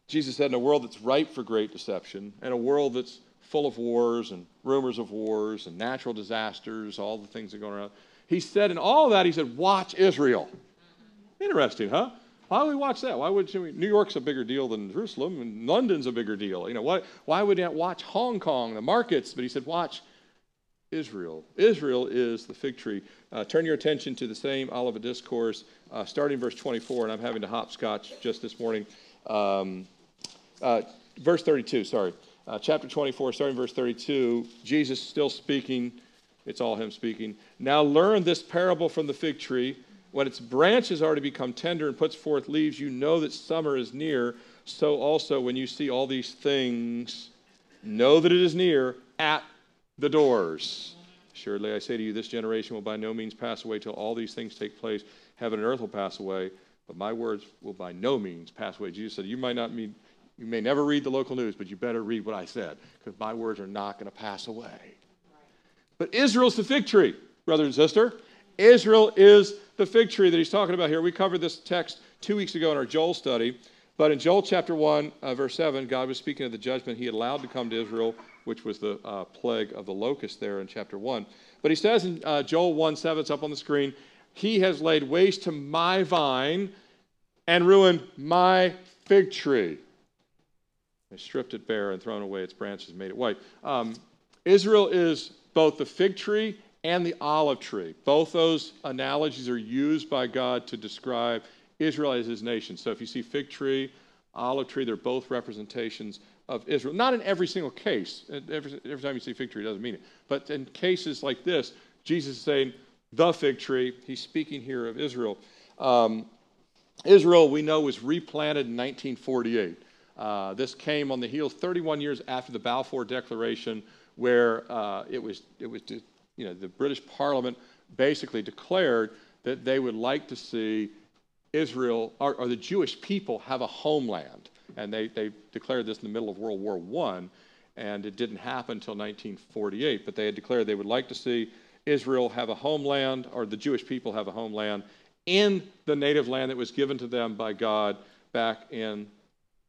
Jesus said, in a world that's ripe for great deception, and a world that's full of wars and rumors of wars and natural disasters, all the things that are going around, he said, in all that, he said, watch Israel. Interesting, huh? Why would we watch that? Why would we? New York's a bigger deal than Jerusalem, and London's a bigger deal. You know, why, why would you watch Hong Kong, the markets? But he said, watch Israel. Israel is the fig tree. Uh, turn your attention to the same Olivet Discourse, uh, starting verse 24, and I'm having to hopscotch just this morning. Um, uh, verse 32, sorry. Uh, chapter 24, starting verse 32, Jesus still speaking. It's all him speaking. Now learn this parable from the fig tree. When its branches are to become tender and puts forth leaves, you know that summer is near. So also, when you see all these things, know that it is near at the doors. Surely I say to you, this generation will by no means pass away till all these things take place. Heaven and earth will pass away, but my words will by no means pass away. Jesus said, You might not mean, you may never read the local news, but you better read what I said, because my words are not going to pass away. But Israel's the fig tree, brother and sister. Israel is the fig tree that he's talking about here. We covered this text two weeks ago in our Joel study. But in Joel chapter 1, uh, verse 7, God was speaking of the judgment he had allowed to come to Israel, which was the uh, plague of the locust there in chapter 1. But he says in uh, Joel 1 7, it's up on the screen, He has laid waste to my vine and ruined my fig tree. They stripped it bare and thrown away its branches made it white. Um, Israel is both the fig tree and the olive tree. Both those analogies are used by God to describe Israel as his nation. So if you see fig tree, olive tree, they're both representations of Israel. Not in every single case. Every, every time you see fig tree, it doesn't mean it. But in cases like this, Jesus is saying, the fig tree. He's speaking here of Israel. Um, Israel, we know, was replanted in 1948. Uh, this came on the heels 31 years after the Balfour Declaration, where uh, it was, it was, you know, the British Parliament basically declared that they would like to see Israel or, or the Jewish people have a homeland. And they, they declared this in the middle of World War I, and it didn't happen until 1948. But they had declared they would like to see Israel have a homeland, or the Jewish people have a homeland in the native land that was given to them by God back in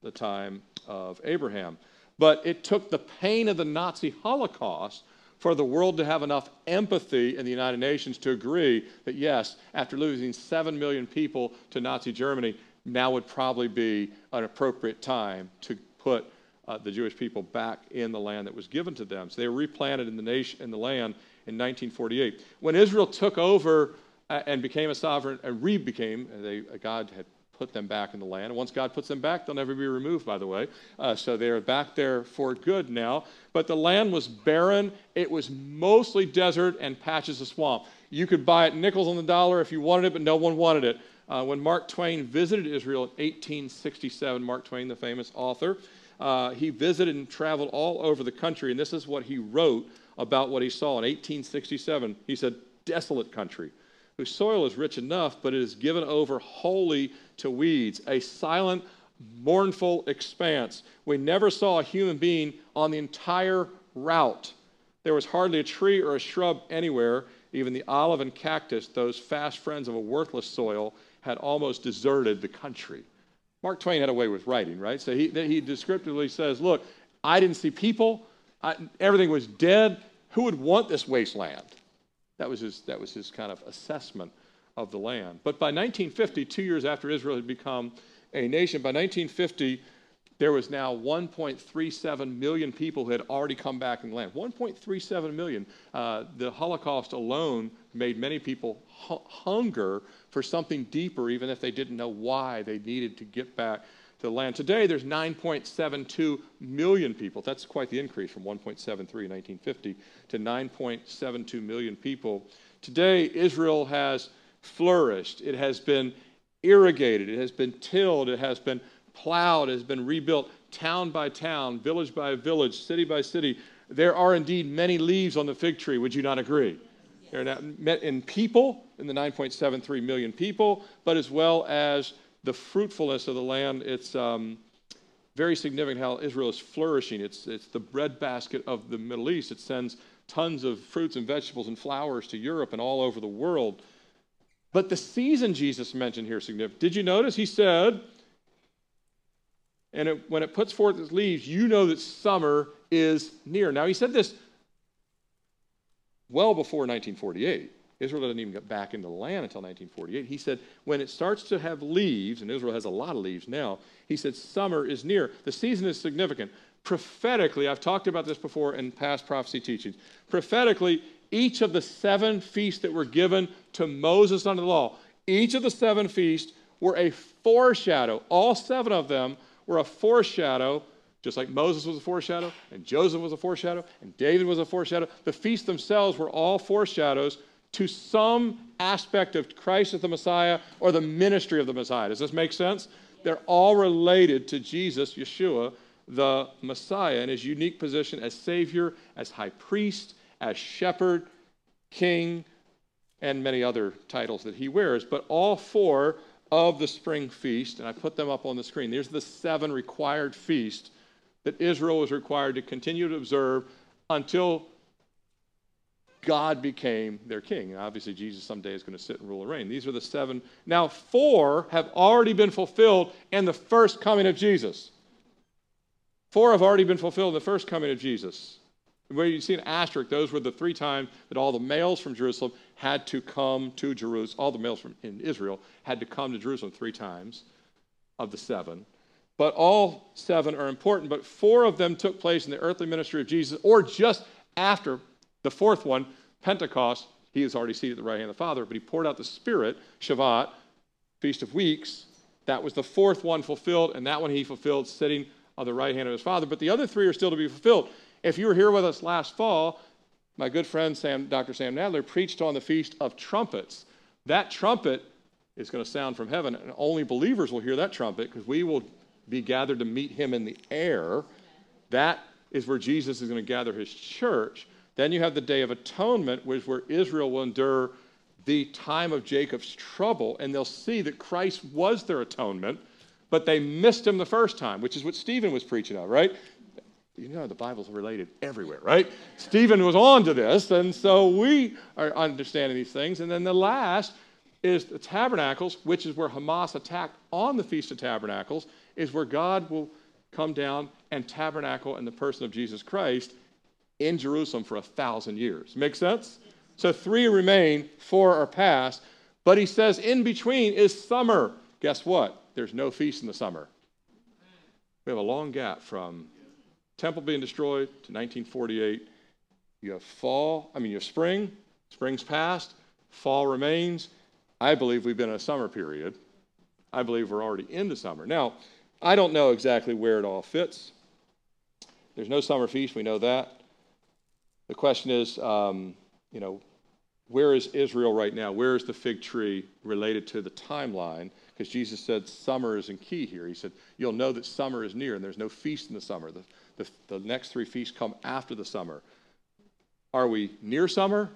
the time of Abraham. But it took the pain of the Nazi Holocaust for the world to have enough empathy in the United Nations to agree that, yes, after losing 7 million people to Nazi Germany, now would probably be an appropriate time to put uh, the Jewish people back in the land that was given to them. So they were replanted in the nation in the land in 1948. When Israel took over uh, and became a sovereign, and re-became, they, uh, God had put them back in the land. And once God puts them back, they'll never be removed, by the way. Uh, so they are back there for good now. But the land was barren. It was mostly desert and patches of swamp. You could buy it nickels on the dollar if you wanted it, but no one wanted it. Uh, when Mark Twain visited Israel in 1867, Mark Twain, the famous author, uh, he visited and traveled all over the country, and this is what he wrote about what he saw in 1867. He said, Desolate country whose soil is rich enough, but it is given over wholly to weeds, a silent, mournful expanse. We never saw a human being on the entire route. There was hardly a tree or a shrub anywhere. Even the olive and cactus, those fast friends of a worthless soil, had almost deserted the country. Mark Twain had a way with writing, right? So he, he descriptively says, Look, I didn't see people, I, everything was dead. Who would want this wasteland? That was his, that was his kind of assessment of the land. But by 1950, two years after Israel had become a nation, by 1950, there was now 1.37 million people who had already come back in the land. 1.37 million. Uh, the Holocaust alone made many people hu- hunger for something deeper, even if they didn't know why they needed to get back to the land. Today, there's 9.72 million people. That's quite the increase from 1.73 in 1950 to 9.72 million people. Today, Israel has flourished. It has been irrigated. It has been tilled. It has been plowed. It has been rebuilt town by town, village by village, city by city. There are indeed many leaves on the fig tree. Would you not agree? They're not met in people, in the 9.73 million people, but as well as the fruitfulness of the land, it's um, very significant how Israel is flourishing. It's, it's the breadbasket of the Middle East. It sends tons of fruits and vegetables and flowers to Europe and all over the world. But the season Jesus mentioned here is significant. Did you notice? He said, and it, when it puts forth its leaves, you know that summer is near. Now, he said this well before 1948. Israel didn't even get back into the land until 1948. He said, when it starts to have leaves, and Israel has a lot of leaves now, he said, summer is near. The season is significant. Prophetically, I've talked about this before in past prophecy teachings. Prophetically, each of the seven feasts that were given to Moses under the law, each of the seven feasts were a foreshadow. All seven of them were a foreshadow just like Moses was a foreshadow, and Joseph was a foreshadow, and David was a foreshadow. The feasts themselves were all foreshadows to some aspect of Christ as the Messiah or the ministry of the Messiah. Does this make sense? They're all related to Jesus, Yeshua, the Messiah, and his unique position as Savior, as High Priest, as Shepherd, King, and many other titles that he wears. But all four of the spring feast, and I put them up on the screen. There's the seven required feasts that Israel was required to continue to observe until God became their king. And obviously, Jesus someday is going to sit and rule and reign. These are the seven. Now, four have already been fulfilled in the first coming of Jesus. Four have already been fulfilled in the first coming of Jesus. Where you see an asterisk, those were the three times that all the males from Jerusalem had to come to Jerusalem. All the males from in Israel had to come to Jerusalem three times. of the seven, but all seven are important. But four of them took place in the earthly ministry of Jesus, or just after the fourth one, Pentecost. He is already seated at the right hand of the Father, but he poured out the Spirit, Shavuot, Feast of Weeks. That was the fourth one fulfilled, and that one he fulfilled sitting on the right hand of his Father. But the other three are still to be fulfilled. If you were here with us last fall, my good friend Sam, Dr. Sam Nadler preached on the Feast of Trumpets. That trumpet is going to sound from heaven, and only believers will hear that trumpet because we will be gathered to meet him in the air. That is where Jesus is going to gather his church. Then you have the Day of Atonement, which where Israel will endure the time of Jacob's trouble, and they'll see that Christ was their atonement, but they missed him the first time, which is what Stephen was preaching of, right? You know, the Bible's related everywhere, right? Stephen was on to this, and so we are understanding these things. And then the last is the tabernacles, which is where Hamas attacked on the Feast of Tabernacles, is where God will come down and tabernacle in the person of Jesus Christ in Jerusalem for a thousand years. Make sense? So three remain, four are past. But he says in between is summer. Guess what? There's no feast in the summer. We have a long gap from temple being destroyed to 1948. You have fall, I mean, you have spring, spring's past, fall remains. I believe we've been in a summer period. I believe we're already into summer. Now, I don't know exactly where it all fits. There's no summer feast, we know that. The question is, um, you know, where is Israel right now? Where is the fig tree related to the timeline? Because Jesus said summer is in key here. He said, You'll know that summer is near, and there's no feast in the summer. The, the, the next three feasts come after the summer. Are we near summer?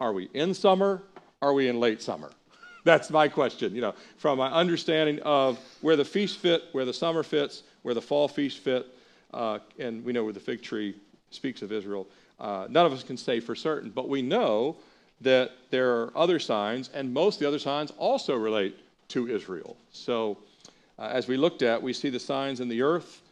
Are we in summer? Are we in late summer? That's my question. You know, from my understanding of where the feast fit, where the summer fits, where the fall feast fit, uh, and we know where the fig tree speaks of Israel. Uh, none of us can say for certain, but we know that there are other signs, and most of the other signs also relate to Israel. So, uh, as we looked at, we see the signs in the earth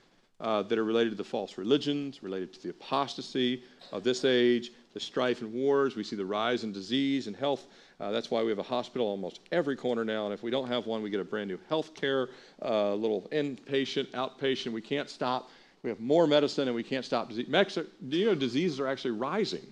uh, that are related to the false religions, related to the apostasy of this age, the strife and wars. We see the rise in disease and health. Uh, that's why we have a hospital almost every corner now. And if we don't have one, we get a brand new health care, uh, little inpatient, outpatient. We can't stop we have more medicine and we can't stop disease. Do you know diseases are actually rising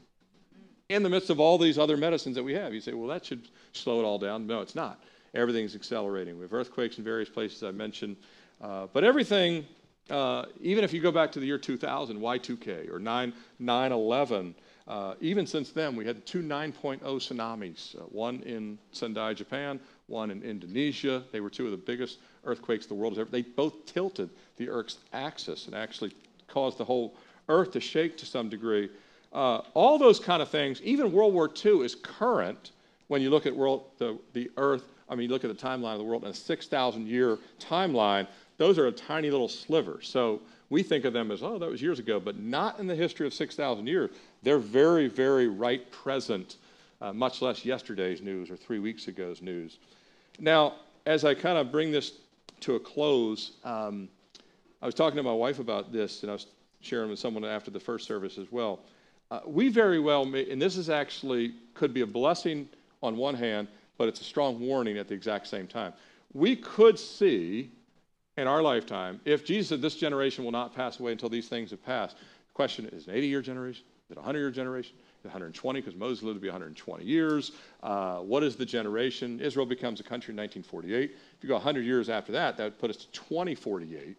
in the midst of all these other medicines that we have? You say, well, that should slow it all down. No, it's not. Everything's accelerating. We have earthquakes in various places I mentioned. Uh, but everything, uh, even if you go back to the year 2000, Y2K or 9 11, uh, even since then, we had two 9.0 tsunamis, uh, one in Sendai, Japan, one in Indonesia. They were two of the biggest earthquakes the world has ever. They both tilted the Earth's axis and actually caused the whole Earth to shake to some degree. Uh, all those kind of things. Even World War II is current when you look at world, the, the Earth. I mean, you look at the timeline of the world in a 6,000 year timeline. Those are a tiny little sliver. So we think of them as, oh, that was years ago, but not in the history of 6,000 years. They're very, very right present, uh, much less yesterday's news or three weeks ago's news. Now, as I kind of bring this to a close, um, I was talking to my wife about this, and I was sharing with someone after the first service as well. Uh, we very well may, and this is actually could be a blessing on one hand, but it's a strong warning at the exact same time. We could see in our lifetime, if Jesus said this generation will not pass away until these things have passed, the question is an 80 year generation? Is it a 100 year generation? 120 because Moses lived to be 120 years. Uh, what is the generation? Israel becomes a country in 1948. If you go 100 years after that, that would put us to 2048.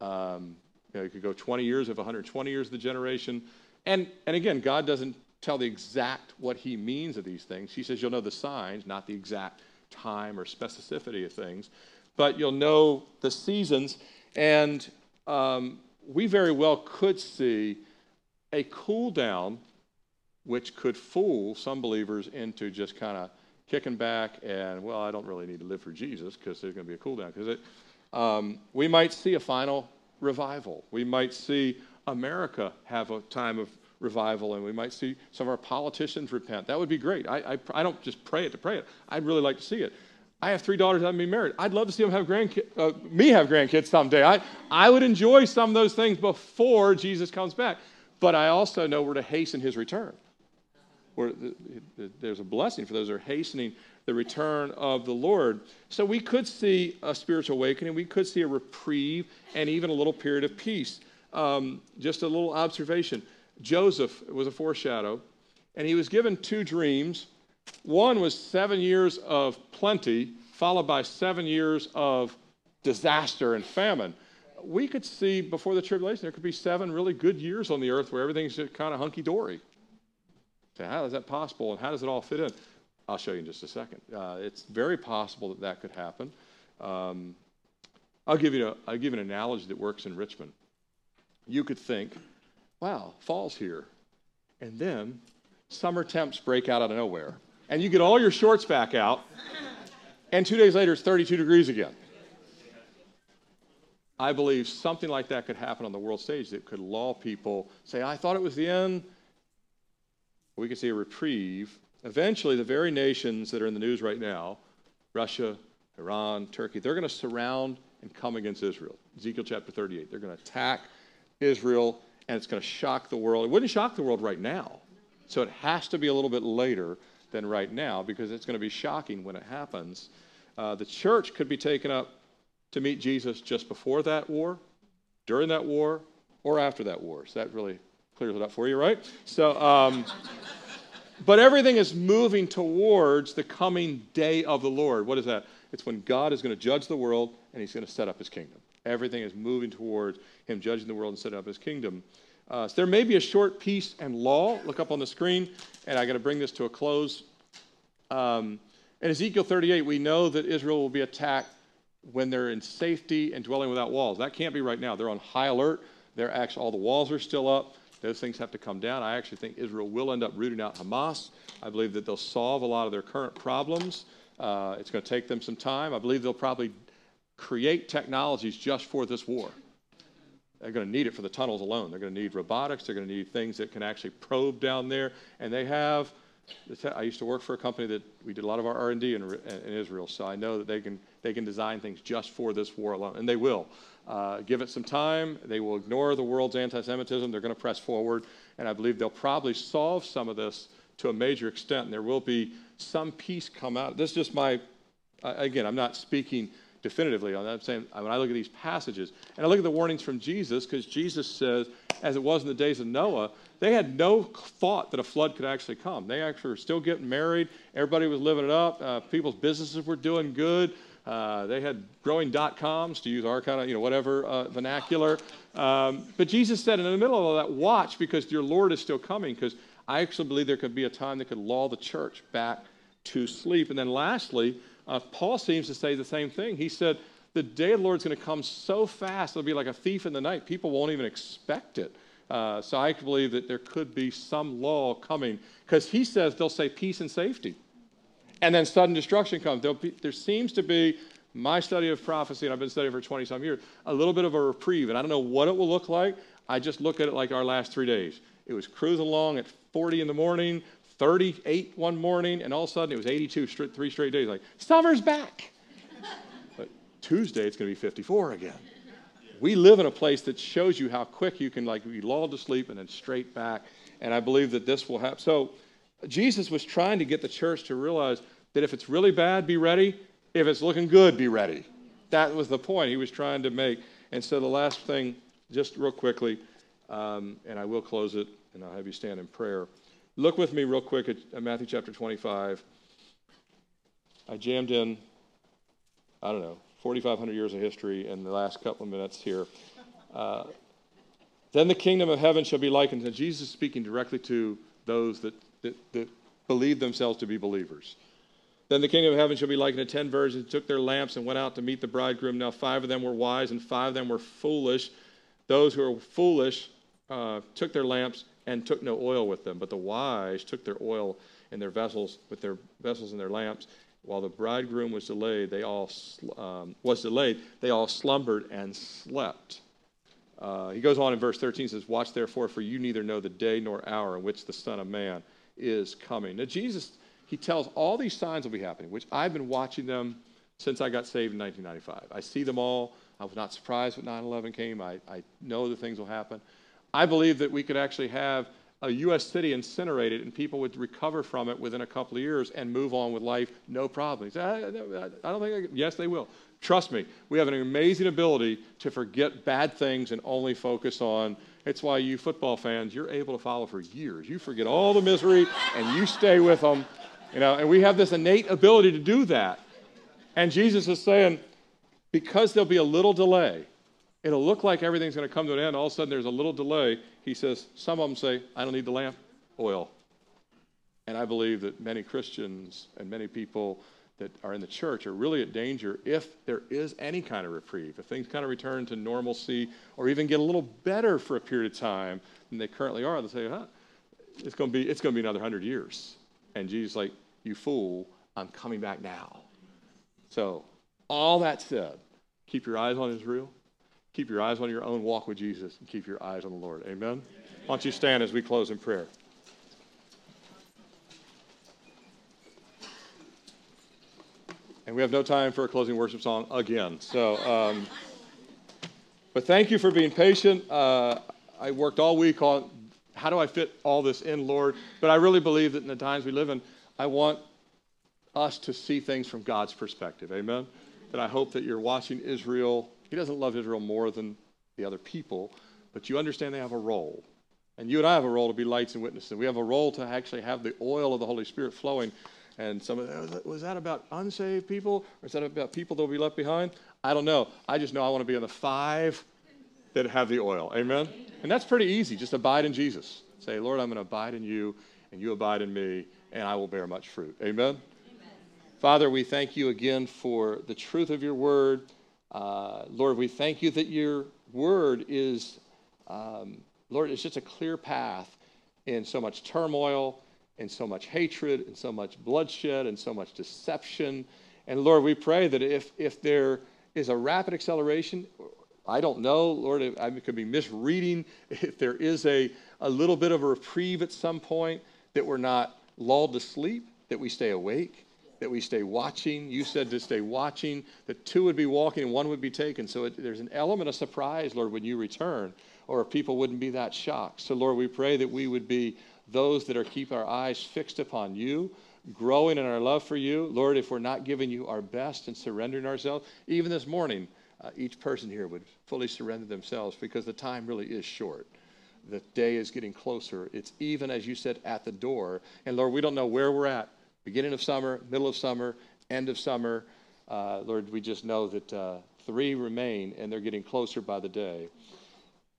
Um, you, know, you could go 20 years of 120 years of the generation. And, and again, God doesn't tell the exact what he means of these things. He says you'll know the signs, not the exact time or specificity of things, but you'll know the seasons. And um, we very well could see a cool down which could fool some believers into just kind of kicking back and, well, I don't really need to live for Jesus because there's going to be a cool down. Because um, we might see a final revival. We might see America have a time of revival, and we might see some of our politicians repent. That would be great. I, I, I don't just pray it to pray it. I'd really like to see it. I have three daughters that haven't been married. I'd love to see them have grandkids, uh, me have grandkids someday. I, I would enjoy some of those things before Jesus comes back. But I also know we're to hasten his return where there's a blessing for those who are hastening the return of the Lord. So we could see a spiritual awakening, we could see a reprieve, and even a little period of peace. Um, just a little observation Joseph was a foreshadow, and he was given two dreams. One was seven years of plenty, followed by seven years of disaster and famine. We could see before the tribulation, there could be seven really good years on the earth where everything's just kind of hunky dory. So, how is that possible, and how does it all fit in? I'll show you in just a second. Uh, it's very possible that that could happen. Um, I'll give you a, I'll give you an analogy that works in Richmond. You could think, wow, fall's here, and then summer temps break out out of nowhere, and you get all your shorts back out, and two days later it's 32 degrees again. I believe something like that could happen on the world stage that could lull people, say, I thought it was the end. We could see a reprieve Eventually, the very nations that are in the news right now, Russia, Iran, Turkey, they're going to surround and come against Israel. Ezekiel chapter 38. They're going to attack Israel, and it's going to shock the world. It wouldn't shock the world right now. So it has to be a little bit later than right now because it's going to be shocking when it happens. Uh, the church could be taken up to meet Jesus just before that war, during that war, or after that war. So that really clears it up for you, right? So, um, but everything is moving towards the coming day of the Lord. What is that? It's when God is going to judge the world and he's going to set up his kingdom. Everything is moving towards him judging the world and setting up his kingdom. Uh, so there may be a short peace and law. Look up on the screen, and I'm going to bring this to a close. Um, in Ezekiel 38, we know that Israel will be attacked when they're in safety and dwelling without walls. That can't be right now. They're on high alert. They're actually all the walls are still up. Those things have to come down. I actually think Israel will end up rooting out Hamas. I believe that they'll solve a lot of their current problems. Uh, it's going to take them some time. I believe they'll probably create technologies just for this war. They're going to need it for the tunnels alone. They're going to need robotics. They're going to need things that can actually probe down there. And they have. I used to work for a company that we did a lot of our R&D in, in Israel, so I know that they can they can design things just for this war alone, and they will. Uh, give it some time. They will ignore the world's anti Semitism. They're going to press forward. And I believe they'll probably solve some of this to a major extent. And there will be some peace come out. This is just my, uh, again, I'm not speaking definitively on that. I'm saying when I look at these passages and I look at the warnings from Jesus, because Jesus says, as it was in the days of Noah, they had no thought that a flood could actually come. They actually were still getting married. Everybody was living it up. Uh, people's businesses were doing good. Uh, they had growing dot coms to use our kind of, you know, whatever uh, vernacular. Um, but Jesus said, in the middle of all that, watch because your Lord is still coming. Because I actually believe there could be a time that could lull the church back to sleep. And then lastly, uh, Paul seems to say the same thing. He said, the day of the Lord is going to come so fast, it'll be like a thief in the night. People won't even expect it. Uh, so I believe that there could be some law coming because he says they'll say peace and safety and then sudden destruction comes. Be, there seems to be, my study of prophecy, and I've been studying for 20 some years, a little bit of a reprieve. And I don't know what it will look like. I just look at it like our last three days. It was cruising along at 40 in the morning, 38 one morning, and all of a sudden it was 82 straight, three straight days. Like, summer's back. but Tuesday it's going to be 54 again. We live in a place that shows you how quick you can like be lulled to sleep and then straight back. And I believe that this will happen. So Jesus was trying to get the church to realize that if it's really bad, be ready. If it's looking good, be ready. That was the point he was trying to make. And so the last thing, just real quickly, um, and I will close it, and I'll have you stand in prayer. Look with me real quick at, at Matthew chapter 25. I jammed in, I don't know, 4,500 years of history in the last couple of minutes here. Uh, then the kingdom of heaven shall be likened to Jesus speaking directly to those that that, that believe themselves to be believers. Then the kingdom of heaven shall be likened to ten virgins took their lamps and went out to meet the bridegroom. Now five of them were wise and five of them were foolish. Those who were foolish uh, took their lamps and took no oil with them, but the wise took their oil in their vessels with their vessels and their lamps. While the bridegroom was delayed, they all um, was delayed. They all slumbered and slept. Uh, he goes on in verse 13 says, "Watch therefore, for you neither know the day nor hour in which the Son of Man." is coming. Now, Jesus, he tells all these signs will be happening, which I've been watching them since I got saved in 1995. I see them all. I was not surprised when 9 11 came. I, I know that things will happen. I believe that we could actually have a U.S. city incinerated and people would recover from it within a couple of years and move on with life, no problem. Say, I, I, don't think, I, yes, they will. Trust me, we have an amazing ability to forget bad things and only focus on. It's why you football fans, you're able to follow for years. You forget all the misery and you stay with them. You know, and we have this innate ability to do that. And Jesus is saying, because there'll be a little delay, it'll look like everything's going to come to an end. All of a sudden, there's a little delay. He says, some of them say, I don't need the lamp, oil. And I believe that many Christians and many people that are in the church are really at danger if there is any kind of reprieve, if things kind of return to normalcy or even get a little better for a period of time than they currently are. They'll say, huh, it's going to be, it's going to be another hundred years. And Jesus like, you fool, I'm coming back now. So all that said, keep your eyes on Israel, keep your eyes on your own walk with Jesus, and keep your eyes on the Lord. Amen? Why don't you stand as we close in prayer? And we have no time for a closing worship song again. So, um, but thank you for being patient. Uh, I worked all week on how do I fit all this in, Lord? But I really believe that in the times we live in, I want us to see things from God's perspective. Amen? That I hope that you're watching Israel. He doesn't love Israel more than the other people, but you understand they have a role. And you and I have a role to be lights and witnesses. We have a role to actually have the oil of the Holy Spirit flowing. And some of that, was that about unsaved people or is that about people that will be left behind? I don't know. I just know I want to be in the five that have the oil. Amen? And that's pretty easy. Just abide in Jesus. Say, Lord, I'm going to abide in you and you abide in me and I will bear much fruit. Amen? Father, we thank you again for the truth of your word. Uh, Lord, we thank you that your word is, um, Lord, it's just a clear path in so much turmoil, in so much hatred, in so much bloodshed, and so much deception. And Lord, we pray that if, if there is a rapid acceleration, I don't know, Lord, I could be misreading, if there is a, a little bit of a reprieve at some point, that we're not lulled to sleep, that we stay awake, that we stay watching. You said to stay watching, that two would be walking and one would be taken. So it, there's an element of surprise, Lord, when you return, or people wouldn't be that shocked. So, Lord, we pray that we would be those that are keep our eyes fixed upon you, growing in our love for you. Lord, if we're not giving you our best and surrendering ourselves, even this morning, uh, each person here would fully surrender themselves because the time really is short. The day is getting closer. It's even, as you said, at the door. And Lord, we don't know where we're at beginning of summer, middle of summer, end of summer. Uh, Lord, we just know that uh, three remain and they're getting closer by the day.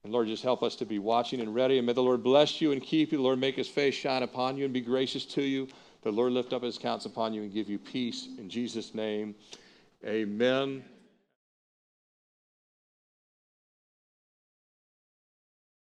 And Lord, just help us to be watching and ready. And may the Lord bless you and keep you. The Lord make his face shine upon you and be gracious to you. The Lord lift up his counts upon you and give you peace. In Jesus' name, amen.